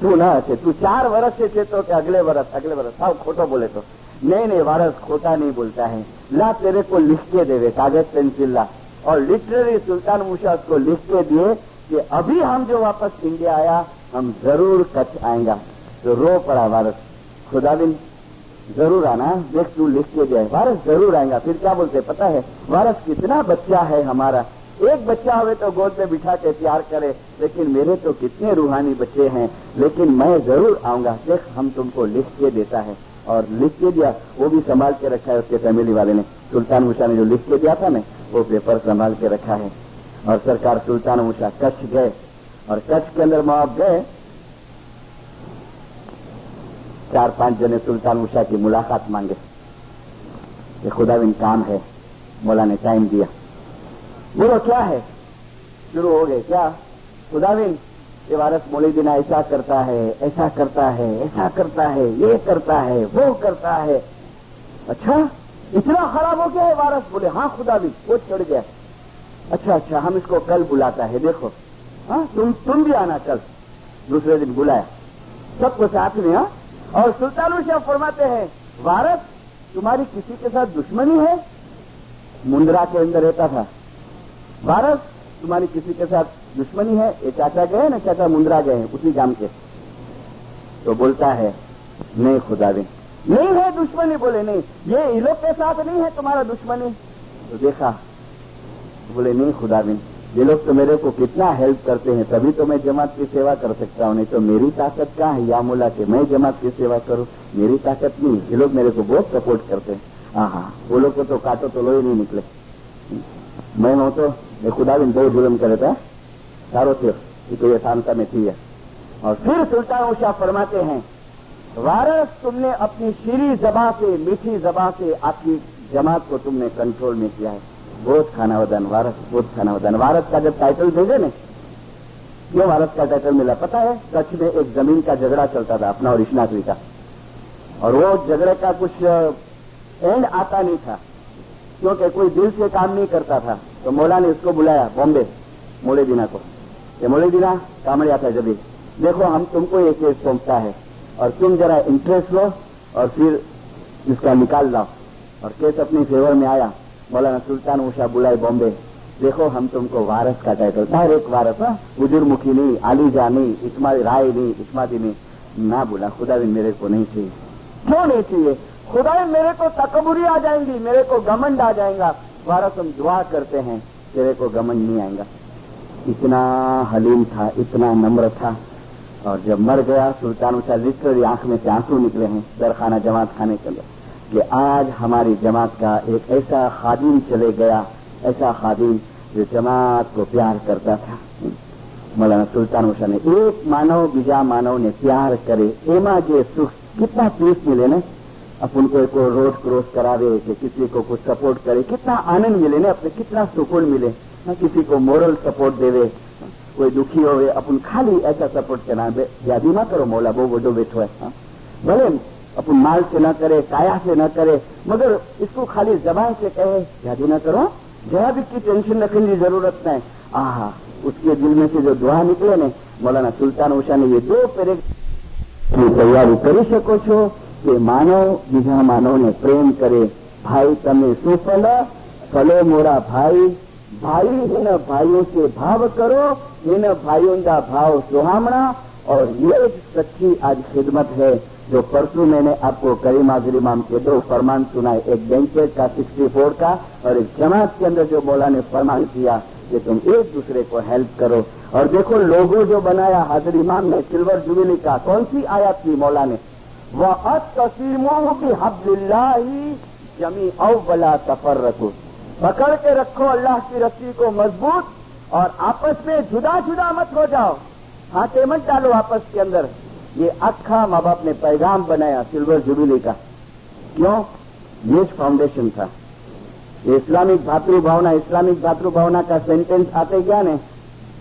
तू ना थे तू चार वर्ष से थे तो अगले वर्ष अगले वर्ष साव खोटो बोले तो। नहीं नहीं वारस खोटा नहीं बोलता है। ला तेरे को लिख के देवे, कागज़ पेंसिल ला। और लिटररी सुल्तान मूसा उसको लिख के दिए कि अभी हम जो वापस इंडिया आया, हम ज़रूर कच्छ आएगा। तो रो पड़ा वारस। खुदाबिन ज़रूर आना। देख तू लिख के दिया वारस ज़रूर आएगा। फिर क्या बोलते पता है, वारस कितना बच्चा है हमारा। एक बच्चा हुए तो गोद में बिठा के प्यार करे, लेकिन मेरे तो कितने रूहानी बच्चे हैं। लेकिन मैं ज़रूर आऊँगा। देख, हम तुमको लिख के देता है। और लिख के दिया, वो भी संभाल के रखा है उसके फैमिली वाले ने। सुल्तान मूसा ने जो लिख के दिया था ना वो पेपर संभाल के रखा है। और सरकार सुल्तान मूसा कच्छ गए और कच्छ के अंदर मुआब गए। चार पाँच जने सुल्तान मूसा की मुलाकात मांगे। कि खुदाविन काम है मौला ने टाइम दिया बोलो, क्या है? शुरू हो गए क्या? खुदाविन ये वारस मोलिदीना ऐसा करता है, ऐसा करता है, ऐसा करता है, ये करता है, वो करता है। अच्छा इतना खराब हो गया है वारस। बोले हाँ खुदा भी, वो चढ़ गया। अच्छा अच्छा हम इसको कल बुलाता है, देखो। हाँ तुम तुम भी आना कल। दूसरे दिन बुलाया। सबको साथ में हाँ। और सुल्तान शाह फरमाते हैं, वारस, तुम्हारी किसी के साथ दुश्मनी है? मुंद्रा के अंदर रहता था। वारस, तुम्हारी किसी के साथ दुश्मनी है? ये चाचा गए ना? चाचा मुंद्रा गए उसी गाँव के? तो बोलता है, नहीं, खुदा दिन नहीं है दुश्मनी बोले, नहीं। ये इन लोग के साथ नहीं है तुम्हारा दुश्मनी। तो देखा, बोले, नहीं, खुदा दिन ये लोग तो मेरे को कितना हेल्प करते हैं, तभी तो मैं जमात की सेवा कर सकता हूँ, नहीं तो मेरी ताकत कहाँ है? या मुला के मैं जमात की सेवा करूँ? मेरी ताकत नहीं ये लोग मेरे को बहुत सपोर्ट करते हैं। हाँ हाँ वो लोग को तो काटो तो लोही नहीं निकले। मैं हूँ तो ये खुदा दिन बहुत जुलम करे था। सारो थे तो ये शांता में थी और फिर सुल्तान उषा फरमाते हैं वारस तुमने अपनी शीरी जबा से, मीठी जबा से आपकी जमात को तुमने कंट्रोल में किया है। बहुत खाना वदन वारस बहुत खाना वदन वारस का जब टाइटल भेजे ने, क्यों वारस का टाइटल मिला? पता है, कच्छ में एक ज़मीन का झगड़ा चलता था, अपना और इश्नाकरी का और वो झगड़े का कुछ एंड आता नहीं था। क्योंकि कोई दिल से काम नहीं करता था तो मोला ने उसको बुलाया, बॉम्बे मोड़े दिना को। ये मोड़े दिना कामड़िया था जब देखो, हम तुमको ये केस सौंपता है। और तुम जरा इंटरेस्ट लो और फिर इसका निकाल लाओ। और केस अपने फेवर में आया, मौलाना सुल्तान उषा बुलाए बॉम्बे। देखो, हम तुमको वारस का टाइटल डायरेक्ट वारस हाँ? बुजुर्गमुखी नहीं, आलीजा नहीं इस्मा राय नहीं इस्माती नहीं। ना बोला खुदा भी मेरे को नहीं चाहिए। क्यों नहीं चाहिए? खुदा भी मेरे को तकबुरी आ जाएँगी, मेरे को गमंड आ जाएगा। वारस हम दुआ करते हैं, तेरे को गमंड नहीं आएगा। इतना हलीम था, इतना नम्र था। और जब मर गया, सुल्तान उषा लिटरली आँख में से आँसू निकले हैं दरखाना जमात खाने के अंदर कि आज हमारी जमात का एक ऐसा खादिम चले गया, ऐसा खादिम जो जमात को प्यार करता था। मौलाना सुल्तान उषा ने एक मानव, बीजा मानव ने प्यार करे, एमा जे सुख कितना पीस मिले ना? अपन को को रोड क्रॉस करावे कि किसी को कुछ सपोर्ट करे, कितना आनंद मिले ना? अपने कितना सुकून मिले, ना किसी को मोरल सपोर्ट देवे કોઈ દુખી હોય अपन खाली ऐसा सपोर्ट करना व्याधि ना करो मौला वो वडो बैठो है हाँ? भले अपन माल से न करे काया से न करे मगर इसको खाली जबान से कहे व्याधि न करो जरा भी की टेंशन रखने की जरूरत नहीं आहा उसके दिल में से जो दुआ निकले ने मौलाना सुल्तान उषा ने ये दो पेरे की तैयारी કરી શકો છો કે માનવ બીજા માનવને પ્રેમ કરે ભાઈ તમે શું ફલ ફલો મોરા ભાઈ भाई इन भाइयों से भाव करो इन भाइयों का भाव सुहामना और ये सच्ची आज खिदमत है जो परसों मैंने आपको करीम आजर इमाम के दो फरमान सुनाए एक बेंचेज का सिक्सटी फोर का और एक जमात के अंदर जो मौला ने फरमान किया कि तुम एक दूसरे को हेल्प करो और देखो लोगो जो बनाया हाजिर इमाम ने सिल्वर जुबिली का कौन सी आयत थी मौला ने वह तसीमो भी हब्दिल्लाही जमी अवला सफ़र रखो पकड़ के रखो अल्लाह की रस्सी को मज़बूत और आपस में जुदा जुदा मत हो जाओ। हाथे मत डालो आपस के अंदर। ये अखा माँ बाप ने पैगाम बनाया सिल्वर जुबिली का। क्यों? ये फाउंडेशन था। इस्लामिक भातृभावना इस्लामिक भातृभावना का सेंटेंस आते गया ने?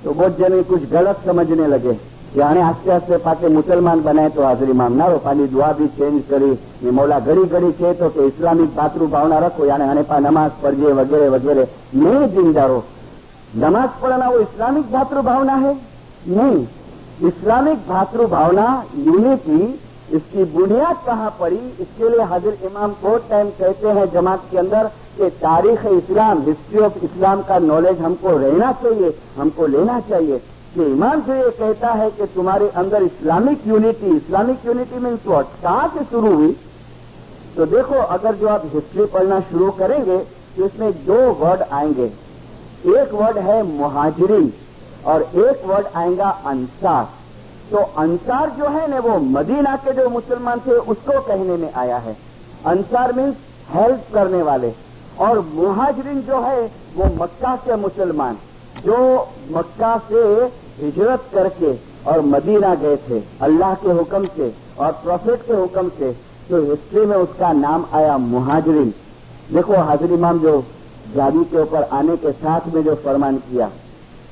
तो बहुत जने कुछ गलत समझने लगे। आस्ते पाके मुसलमान बनाए तो हाजरी माम ना रो पानी दुआ भी चेंज करी ने मौला घड़ी घड़ी कहे तो कि इस्लामिक भातृभावना रखो यानी आने पा नमाज़ पढ़िए वगैरह वगैरह नहीं जिंदारो नमाज़ पढ़ना वो इस्लामिक भातृभावना है नहीं इस्लामिक भातृभावना यूनिटी इसकी बुनियाद कहाँ पड़ी इसके लिए हाजिर इमाम बहुत टाइम कहते हैं जमात के अंदर कि तारीख इस्लाम हिस्ट्री ऑफ़ इस्लाम का नॉलेज हमको रहना चाहिए हमको लेना चाहिए कि इमाम जो ये कहता है कि तुम्हारे अंदर Islamic unity Islamic unity means what कहाँ से शुरू हुई? तो देखो, अगर जो आप हिस्ट्री पढ़ना शुरू करेंगे तो इसमें दो वर्ड आएँगे। एक वर्ड है मुहाजिरीन और एक वर्ड आएगा अंसार तो अंसार जो है ना, वो मदीना के जो मुसलमान थे, उसको कहने में आया है। अंसार मीन्स हेल्प करने वाले। और मुहाजरीन जो है, वो मक्का के मुसलमान। जो मक्का से हिजरत करके और मदीना गए थे, अल्लाह के हुक्म से और प्रॉफिट के हुक्म से तो हिस्ट्री में उसका नाम आया मुहाजरीन। देखो, हाजिर इमाम जो जादू के ऊपर आने के साथ में जो फरमान किया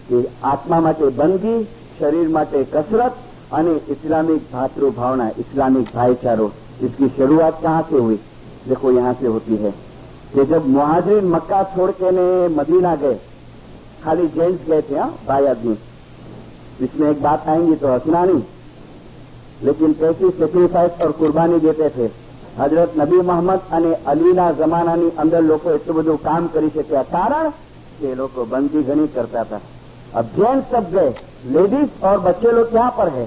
कि आत्मा माटे बंदगी, शरीर माटे कसरत અને इस्लामिक भावना, इस्लामिक भाईचारो। इसकी शुरुआत कहाँ से हुई? देखो, यहाँ से होती है। कि जब मुहाजरीन मक्का छोड़ के ने मदीना गए, खाली जेंट्स गए थे हाँ भाई आदमी। इसमें एक बात आएंगी तो हंसना नहीं लेकिन कैसी सेक्रीफाइस और कुर्बानी देते थे હજરત નબી મોહમ્મદ અને અલીના જમાનાની અંદર લોકો એટલું બધું કામ કરી શક્યા કારણ કે એ લોકો બંદી ઘણી કરતા હતા अब जेंट्स सब गए लेडीज और बच्चे लोग यहाँ पर है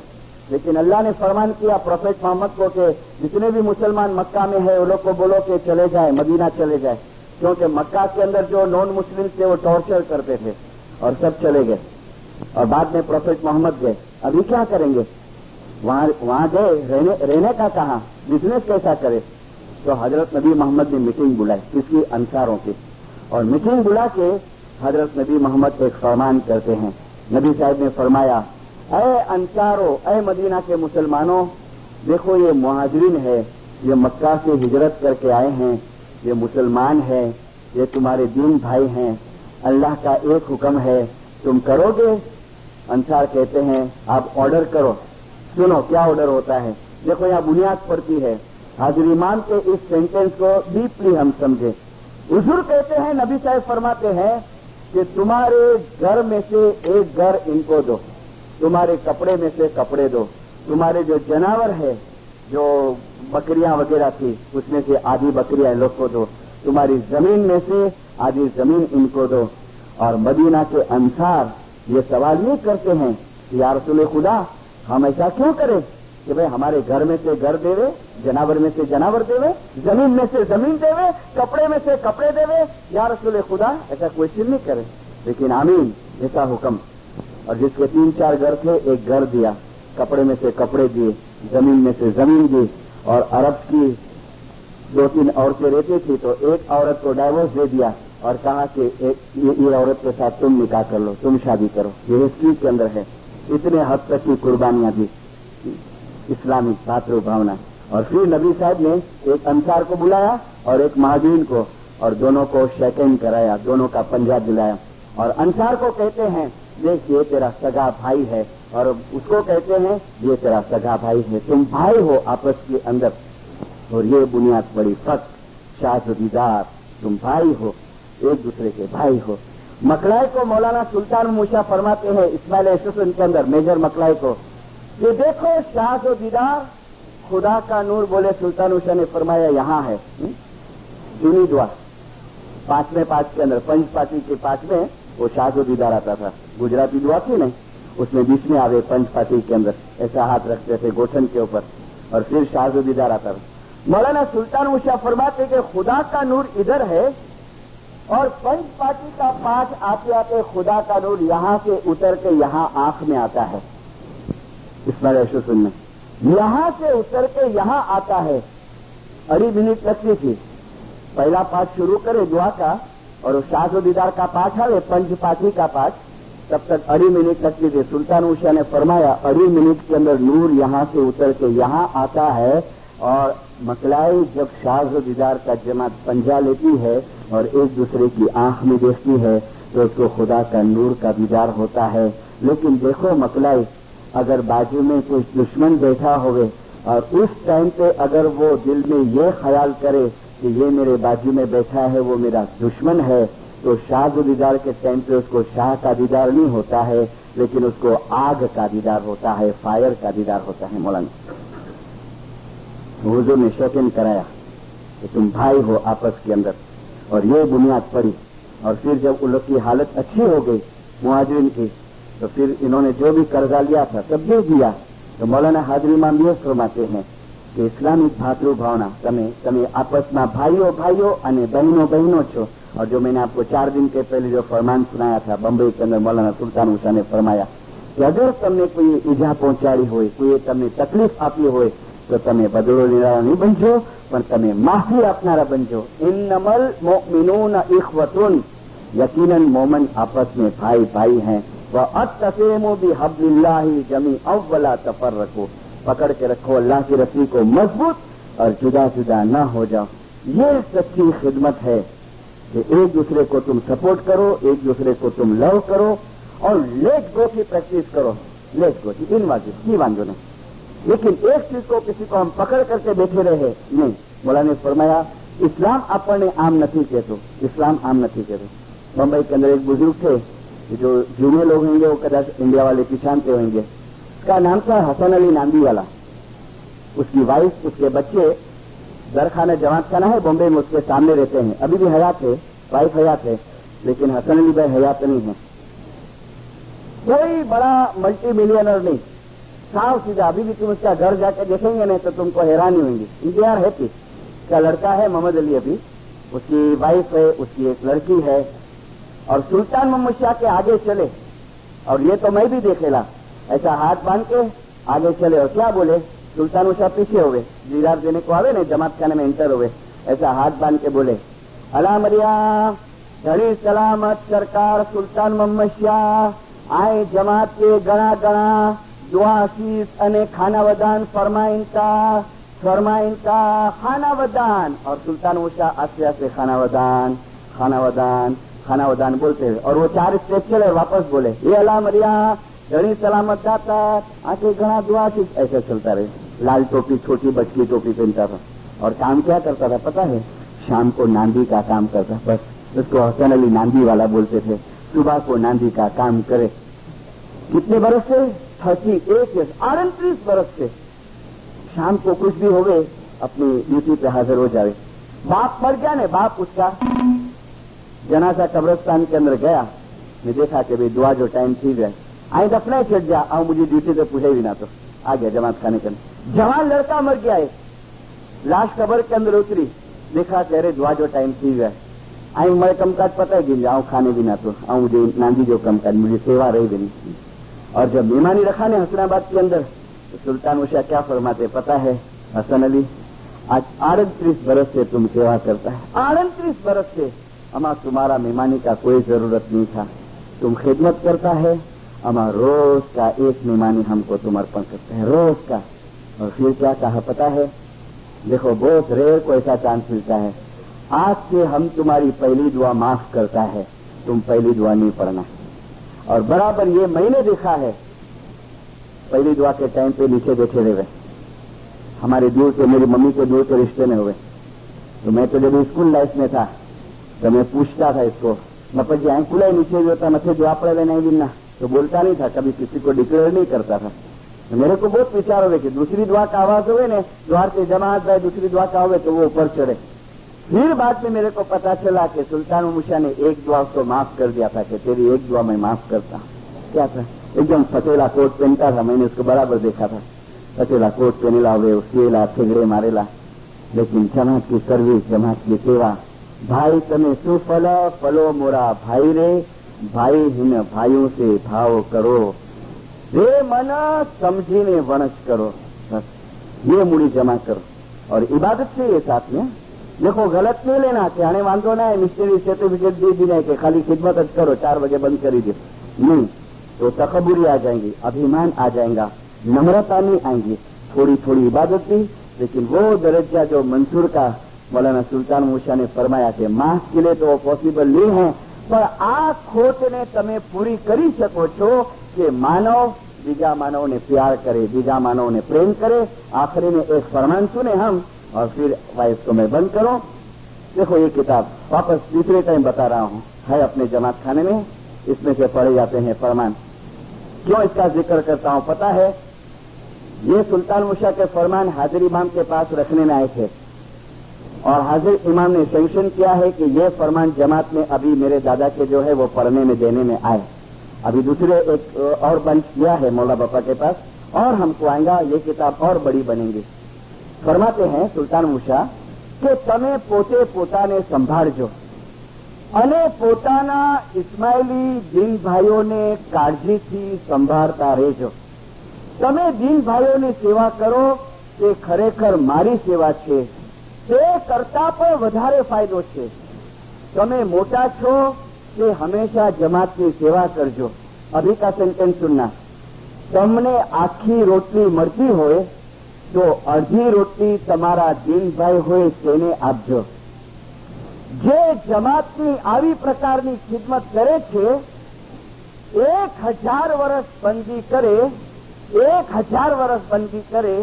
लेकिन अल्लाह ने फरमान किया प्रोफेट मोहम्मद को कि जितने भी मुसलमान मक्का में है वो लोग को बोलो कि चले जाए मदीना चले जाए क्योंकि मक्का के अंदर जो नॉन मुस्लिम थे वो टॉर्चर करते थे और सब चले गए और बाद में प्रोफेट मोहम्मद गए। अभी क्या करेंगे? वहाँ गए, रहने रहने का कहा बिज़नेस कैसा करे? तो हज़रत नबी मोहम्मद ने मीटिंग बुलाई किसकी अंसारों की। और मीटिंग बुला के हज़रत नबी मोहम्मद एक फरमान करते हैं। नबी साहब ने फरमाया अय अंसारो अय मदीना के मुसलमानों, देखो ये मुहाजरीन है, ये मक्का से हिजरत करके आए हैं, ये मुसलमान है, ये तुम्हारे दीन भाई हैं, अल्लाह का एक हुक्म है तुम करोगे? अंसार कहते हैं, आप ऑर्डर करो। सुनो, क्या ऑर्डर होता है? देखो, यहाँ बुनियाद पड़ती है। हाजिर के इस सेंटेंस को डीपली हम समझे। हुजूर कहते हैं, नबी साहब फरमाते हैं कि तुम्हारे घर में से एक घर इनको दो। तुम्हारे कपड़े में से कपड़े दो। तुम्हारे जो जनावर है, जो बकरियाँ वगैरह थी, उसमें से आधी बकरियाँ लोग को दो। तुम्हारी ज़मीन में से आधी ज़मीन इनको दो। और मदीना के अंसार ये सवाल ये करते हैं कि यार रसूल खुदा, हम ऐसा क्यों करें कि भाई हमारे घर में से घर देवे, जनावर में से जनावर देवे, ज़मीन में से ज़मीन देवे, कपड़े में से कपड़े देवे। या रसूल खुदा, ऐसा कोई क्वेश्चन नहीं करे। लेकिन आमीन, ऐसा हुक्म। और जिसके तीन चार घर थे, एक घर दिया। कपड़े में से कपड़े दिए, ज़मीन में से ज़मीन दी। और अरब की दो तीन औरतें रहती थी तो एक औरत को डाइवोर्स दे दिया। और कहा कि ये, औरत के साथ तुम निकाह कर लो तुम शादी करो। ये हिस्ट्री के अंदर है। इतने हद तक की कुर्बानियाँ दी। इस्लामी भातृ भावना और फिर नबी साहब ने एक अंसार को बुलाया और एक महाजीन को और दोनों को शेकेंड कराया दोनों का पंजा दिलाया। और अंसार को कहते हैं देख ये तेरा सगा भाई है। और उसको कहते हैं ये तेरा सगा भाई है। तुम भाई हो आपस के अंदर। और ये बुनियाद बड़ी फ़र्क शाहदीदार तुम भाई हो। एक दूसरे के भाई हो। मकलाई को मौलाना सुल्तान मूसा फरमाते हैं, इस्माइल एसोसन के अंदर, मेजर मकलाई को ये देखो, शाह दीदार, खुदा का नूर बोले सुल्तान उषा ने फरमाया, यहाँ है। जूनी दुआ पाँचवें पाँच के अंदर, पंच पाती के पाँच में वो शाह दीदार आता था। गुजराती दुआ थी नहीं, उसमें बीच में आवे पंच पाती के अंदर, ऐसा हाथ रखते थे गोठन के ऊपर, और फिर शाह दीदार आता था। मौलाना सुल्तान उषा फरमाते कि खुदा का नूर इधर है और पंच पाटी का पाठ आते आते खुदा का नूर यहाँ से उतर के यहाँ आँख में आता है। इसमें ऐसे सुनने यहाँ से उतर के यहाँ आता है। अड़ी मिनट लगती थी पहला पाठ शुरू करे दुआ का और शाह दीदार का पाठ आवे पंच पाठी का पाठ। तब तक अड़ी मिनट लगती थी सुल्तान उषा ने फरमाया अड़ी मिनट के अंदर नूर यहाँ से उतर के यहाँ आता है और मकलाई जब शाह दीदार का जमात पंजा लेती है और एक दूसरे की आँख में देखती है तो उसको खुदा का नूर का दीदार होता है। लेकिन देखो मकलाई, अगर बाजू में कोई दुश्मन बैठा होवे, और उस टाइम पे अगर वो दिल में ये ख्याल करे कि ये मेरे बाजू में बैठा है, वो मेरा दुश्मन है तो शाह दीदार के टाइम पे उसको शाह का दीदार नहीं होता है, लेकिन उसको आग का दीदार होता है फायर का दीदार होता है, मौलाना। हुजूर ने शौकीन कराया कि तुम भाई हो आपस के अंदर। और ये बुनियाद पड़ी और फिर जब उन लोग की हालत अच्छी हो गई मुआजरीन की तो फिर इन्होंने जो भी कर्जा लिया था, सब दे दिया। तो मौलाना हाजरी माम ये फरमाते हैं કે ઇસ્લામિક ભાતૃભાવના तमें आपस में ભાઈઓ भाइयों અને बहनों बहनों छो। और जो मैंने आपको चार दिन के पहले जो फरमान सुनाया था बम्बई के अंदर मौलाना सुल्तान उषा ने फरमाया कि अगर तुमने कोई ईजा पहुंचाड़ी हो कोई तुमने तकलीफ़ आपी हो તો તમે બદલો લેનારા નહીં બનજો પણ તમે માફી આપનારા બનજો ઇન્નમલ મોમિનૂન ઇખવતુન यकीनन मोमन आपस में भाई भाई हैं वह अतसेमो भी हबलिल्लाही जमी अव्वला तफर रखो पकड़ के रखो अल्लाह की रस्सी को मजबूत और जुदा जुदा न हो जाओ ये सच्ची खिदमत है कि एक दूसरे को तुम सपोर्ट करो एक दूसरे को तुम लव करो और लेट गो की प्रैक्टिस करो लेट गो की इन वाजिब की वांधो नहीं लेकिन एक चीज को किसी को हम पकड़ करके बैठे रहे नहीं बोला ने फरमाया इस्लाम આપણને આમ નથી કહેતો इस्लाम आम नहीं कहते बम्बई के अंदर एक बुजुर्ग थे जो जूनियर लोग होंगे वो कदाच इंडिया वाले पहचानते होंगे उसका नाम था हसन अली नांदी वाला उसकी वाइफ उसके बच्चे दरखाना जमात खाना है बॉम्बे में उसके सामने रहते हैं अभी भी हयात है वाइफ हयात है लेकिन हसन अली भाई हयात नहीं है कोई बड़ा मल्टी मिलियनर नहीं साफ़ सीधा अभी भी तुम उसका घर जाके देखेंगे, नहीं तो तुमको हैरानी होंगी। इंडिया आर हैप्पी उसका लड़का है मोहम्मद अली अभी? उसकी वाइफ है, उसकी एक लड़की है। और सुल्तान मोहम्मद शाह के आगे चले। और ये तो मैं भी देखेला ऐसा हाथ बाँध के आगे चले और क्या बोले? सुल्तान उषा पीछे हुए दीदार देने को आवे ना जमात खाने में इंटर हुए ऐसा हाथ बाँध के बोले। अला मरिया घड़ी सलामत सरकार सुल्तान मोहम्मद शाह, आए जमात के गणा गणा खाना वदान फरमाइनता फरमाइनता खाना वदान और सुल्तान उषा आस्ते आस्ते खाना वदान खाना वदान खाना वदान बोलते हैं और वो चार स्टेप चले वापस बोले। ये अला मरिया, घड़ी सलामत दाता आके घना दुआ शीश ऐसे चलता रहे। लाल टोपी, छोटी बचकी टोपी पहनता था। और काम क्या करता था, पता है? शाम को नांदी का काम करता बस, उसको हसन अली नांदी वाला बोलते थे। सुबह को नांदी का काम करे। कितने बरस से? थर्टी एट ईयर्स अड़तीस बरस से। शाम को कुछ भी हो गए अपनी ड्यूटी पे हाजिर हो जाए बाप मर गया ने, बाप उसका जनासा कब्रस्तान के अंदर गया। मैं देखा कि भाई दुआ जो टाइम थी गए आई दफना चढ़ जा आओ मुझे ड्यूटी पे पूछे भी ना तो। आ गया जमात खाने के अंदर। जवान लड़का मर गया है। लाश कबर के अंदर उतरी। देखा कह रहे दुआ जो टाइम थी गया। आई मैं कमकाज पता है गिन जाऊँ खाने भी ना तो। आऊँ मुझे नांदी जो कमकाज मुझे सेवा रही भी नहीं। और जब मेहमानी रखा ने हसनाबाद के अंदर तो सुल्तान उषा क्या फरमाते पता है, हसन अली, आज अड़तीस बरस से तुम सेवा करता है। अड़तीस बरस से अमा तुम्हारा मेहमानी का कोई ज़रूरत नहीं था। तुम खिदमत करता है अमा रोज का एक मेहमानी हमको तुम अर्पण करते हैं, रोज का। और फिर क्या कहा पता है? देखो, बहुत रेयर को ऐसा चांस मिलता है। आज से हम तुम्हारी पहली दुआ माफ़ करता है, तुम पहली दुआ नहीं पढ़ना। और बराबर ये मैंने देखा है, पहली दुआ के टाइम पे नीचे बैठे रहे। हमारे दूर के, मेरी मम्मी के दूर के रिश्ते में हुए। तो मैं तो जब स्कूल लाइफ में था तो मैं पूछता था इसको मतलब जी खुला नीचे जो था, मथे जो आप नहीं बिना तो बोलता नहीं था, कभी किसी को डिक्लेयर नहीं करता था। तो मेरे को बहुत विचार हो कि दूसरी दुआ का आवाज़ हुए ना, द्वार से जमा आता है दूसरी दुआ का हुए तो वो ऊपर चढ़े। फिर बाद में मेरे को पता चला कि सुल्तान मुशा ने एक दुआ उसको माफ़ कर दिया था कि तेरी एक दुआ मैं माफ़ करता क्या था? एकदम फतेला कोट पहनता था, मैंने उसको बराबर देखा था। फतेला कोट पहनेला हुए उसकेला ठेगड़े मारेला। लेकिन जमात की सर्विस, जमात की सेवा, भाई तने सुफल, फलो मोरा भाई रे, भाई हिन भाइयों से भाव करो। रे मन समझीने वनस करो। बस, ये मूड़ी जमा करो। और इबादत से ये साथ में देखो गलत नहीं लेना कि आने वांधो ना है मिस्ट्री सर्टिफिकेट दे दी नहीं कि खाली खिदमत करो चार बजे बंद करी दे नहीं तो तकबूरी आ जाएंगी अभिमान आ जाएगा नम्रता नहीं आएंगी थोड़ी थोड़ी इबादत भी लेकिन वो दरज्जा जो मंसूर का मौलाना सुल्तान मूसा ने फरमाया कि मास के लिए तो वो पॉसिबल नहीं है पर आ खोट ने તમે પૂરી કરી શકો છો કે માનવ બીજા માનવને प्यार करे बीजा मानव ने प्रेम करे आखिरी में एक फरमान सुने हम और फिर वाइस को मैं बंद करो। देखो, ये किताब वापस तीसरे टाइम बता रहा हूँ। है अपने जमात खाने में। इसमें से पढ़े जाते हैं फरमान। क्यों इसका ज़िक्र करता हूँ? पता है, ये सुल्तान मुशा के फरमान हाजिर इमाम के पास रखने में आए थे। और हाजिर इमाम ने सेंक्शन किया है कि ये फरमान जमात में अभी मेरे दादा के जो है वो पढ़ने में, देने में आए। अभी दूसरे एक, और बंच किया है मौला बापा के पास। और हमको आएगा, ये किताब और बड़ी बनेगी। ફરમાતે હૈ સુલતાન ઉષા કે તમે પોતે પોતાને સંભાળજો અને પોતાના ઇસ્માઇલી દિન કાળજીથી સંભાળતા રહેજો. તમે દિન સેવા કરો, તે ખરેખર મારી સેવા છે. તે કરતા પણ વધારે ફાયદો છે. તમે મોટા છો, તે હંમેશા જમાતની સેવા કરજો. અભિકા સેન્ટેન્સ સુનના. તમને આખી રોટલી મળતી હોય તો અડધી રોટલી તમારા દિનભાઈ હોય તેને આપજો. જે જમાતની આવી પ્રકારની ખિદમત કરે છે, એક હજાર વર્ષ બંદી કરે, એક હજાર વર્ષ બંદી કરે,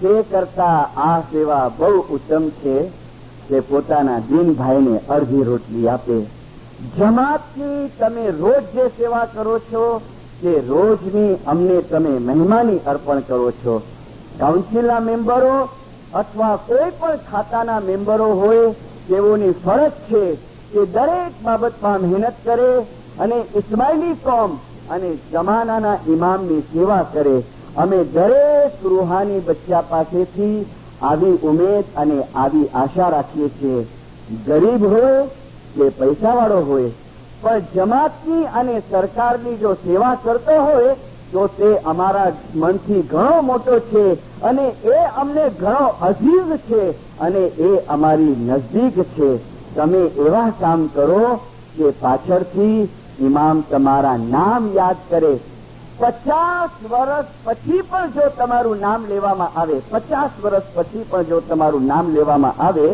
તે કરતા આ સેવા બહુ ઉત્તમ છે કે પોતાના દિનભાઈને અડધી રોટલી આપે. જમાતની તમે રોજ જે સેવા કરો છો, તે રોજની અમને તમે મહેમાની અર્પણ કરો છો. કાઉન્સિલના મેમ્બરો અથવા કોઈ પણ ખાતાના મેમ્બરો હોય, તેઓની ફરજ છે કે દરેક બાબતમાં મહેનત કરે અને ઇસ્માઇલી કોમ અને જમાનાના ઇમામની સેવા કરે. અમે દરેક રૂહાની બચ્ચા પાસેથી આવી ઉમેદ અને આવી આશા રાખીએ છીએ. ગરીબ હોય કે પૈસાવાળો હોય, પણ જમાતની અને સરકારની જો સેવા કરતો હોય તો તે અમારા મનથી ઘણો મોટો છે અને એ અમને ઘણો અજીઝ છે અને એ અમારી નજદીક છે. તમે એવા કામ કરો કે પાછળથી ઇમામ તમારા નામ યાદ કરે. પચાસ વર્ષ પછી પણ જો તમારું નામ લેવામાં આવે, પચાસ વર્ષ પછી પણ જો તમારું નામ લેવામાં આવે,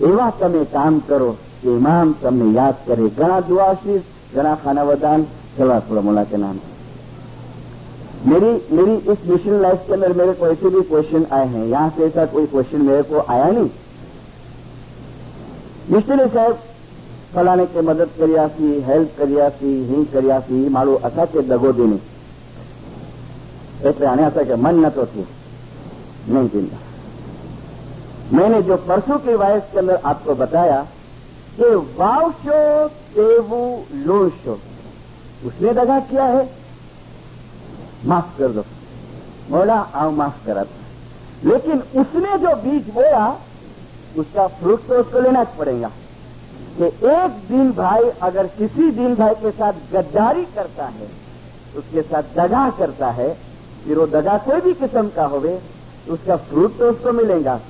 એવા તમે કામ કરો કે ઇમામ તમને યાદ કરે. ઘણા દુઆશીષ, ઘણા ખાના વદાન ચલા થોડા મોલા કે નામ. मेरी मेरी इस मिशन लाइफ के अंदर मेरे को ऐसे भी क्वेश्चन आए हैं यहां से ऐसा कोई क्वेश्चन मेरे को आया नहीं મિસ્ત્રી સાહેબ ફલાને કે મદદ કર્યાસી હેલ્પ કર્યાસી હિંગ કર્યાસી મારું અસા કે દગો દેની એટલે આને ऐसा કે मन न तो थी नहीं चिंता मैंने जो परसों की वायस के अंदर आपको बताया कि वावशो तेवु लोशो उसने दगा किया है माफ़ कर दो। बोला आओ माफ़ करा। लेकिन उसने जो बीज बोया, उसका फ्रूट तो उसको लेना पड़ेगा कि एक दिन भाई अगर किसी दिन भाई के साथ गद्दारी करता है, उसके साथ दगा करता है, फिर वो दगा कोई भी किस्म का होवे उसका फ्रूट तो उसको मिलेगा।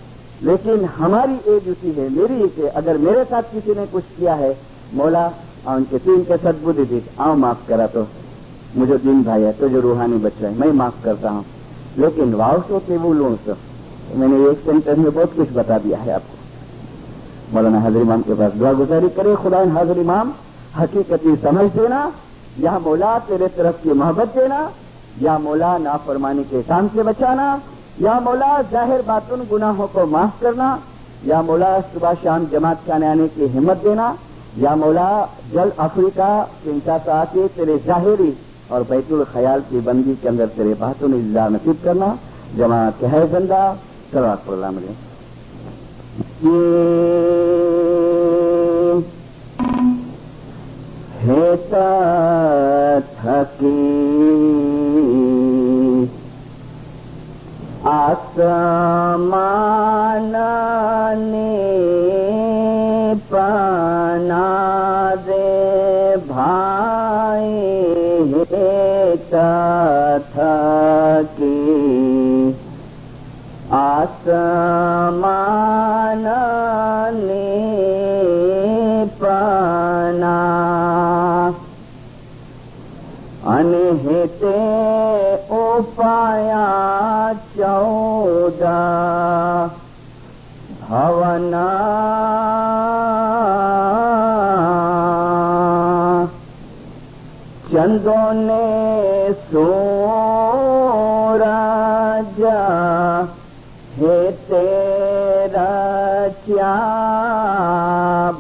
लेकिन हमारी ये ड्यूटी है, मेरी ये कि अगर मेरे साथ किसी ने कुछ किया है मौला उनके तीन के सदबुद्धि दी आओ माफ़ करा तो। मुझे दिन भाई है तो जो रूहानी बच्चा है। मैं माफ़ करता हूँ। लेकिन वाव सो के वो सो। तो मैंने एक सेंटेंस में बहुत कुछ बता दिया है आपको। मौलाना हाजिर इमाम के पास दुआ गुजारी करे। खुदा हाजिर इमाम, हकीकती समझ देना। या मौला तेरे तरफ़ की मोहब्बत देना। या मौला नाफरमानी के काम से बचाना। या मौला ज़ाहिर बातुन गुनाहों को माफ़ करना। या मौला सुबह शाम जमात खाने आने की हिम्मत देना। या मौला जल अफ्रीका से आके तेरे जाहिरी और बैतुल ख्याल की बंदी के अंदर तेरे बातों ने इज्जा नसीब करना, जमा के है ज़िंदा सलात पर मिले हेता थकी आसमानने पना थ आसमान पना अन हिते उपाया चौदा भवना चंदो ने रे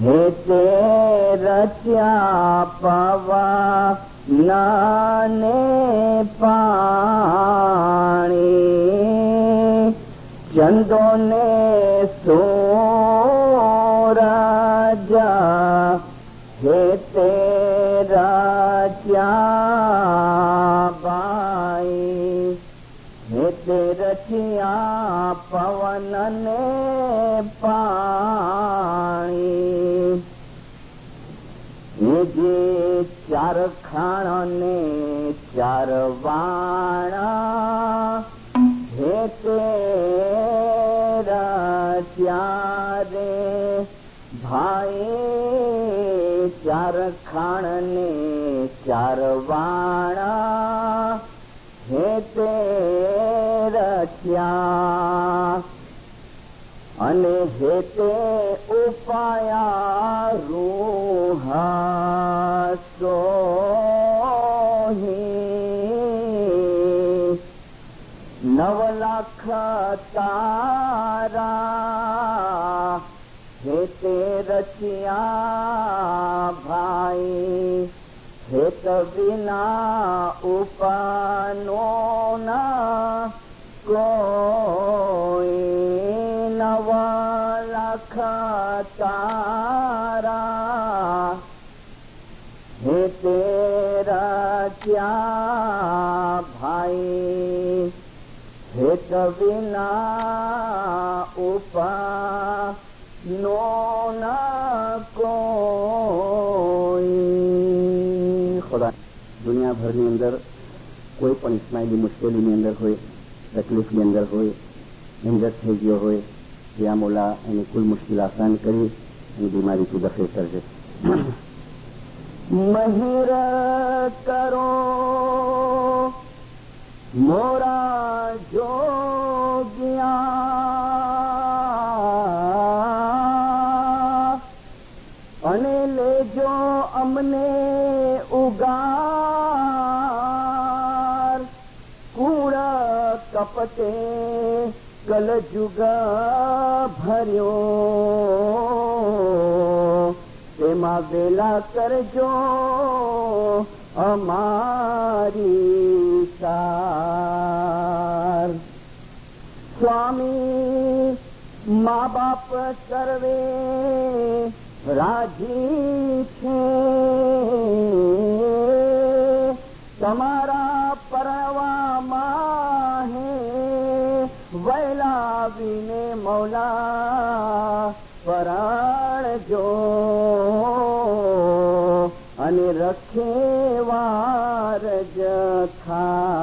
हेते रचिया पवा न पाणी चंदो ने बाई हिते रखिया पवन ने पाणी। हेॼे चार ने चार वाणा। हिते हे भाई चार खाण ने चरवाणा हे ते रखिया अने हे नव लख तारा हेते रचिया भाई। हित बिना उपानो न को नवा तारा हे तेरा क्या भाई? हित बिना उपा नो न को દુનિયાભરની અંદર કોઈ પણ ઇસ્માઇલી મુશ્કેલીની અંદર હોય, તકલીફની અંદર હોય હિંજત થઈ ગયો હોય ત્યાં મોલા એની કુલ મુશ્કેલ આસાન કરી અને બીમારીથી દફે કરજે કરો, મોરા જોગ્યા, અને લેજો અમને કપટે કલજુગ ભર્યો તેમાં વેલા કરજો અમારી સાર સ્વામી મા બાપ સર્વે રાજી છે તમારા પરવામાં હે વૈલાવીને મૌલા વરાણજો અને રખે વાર જથા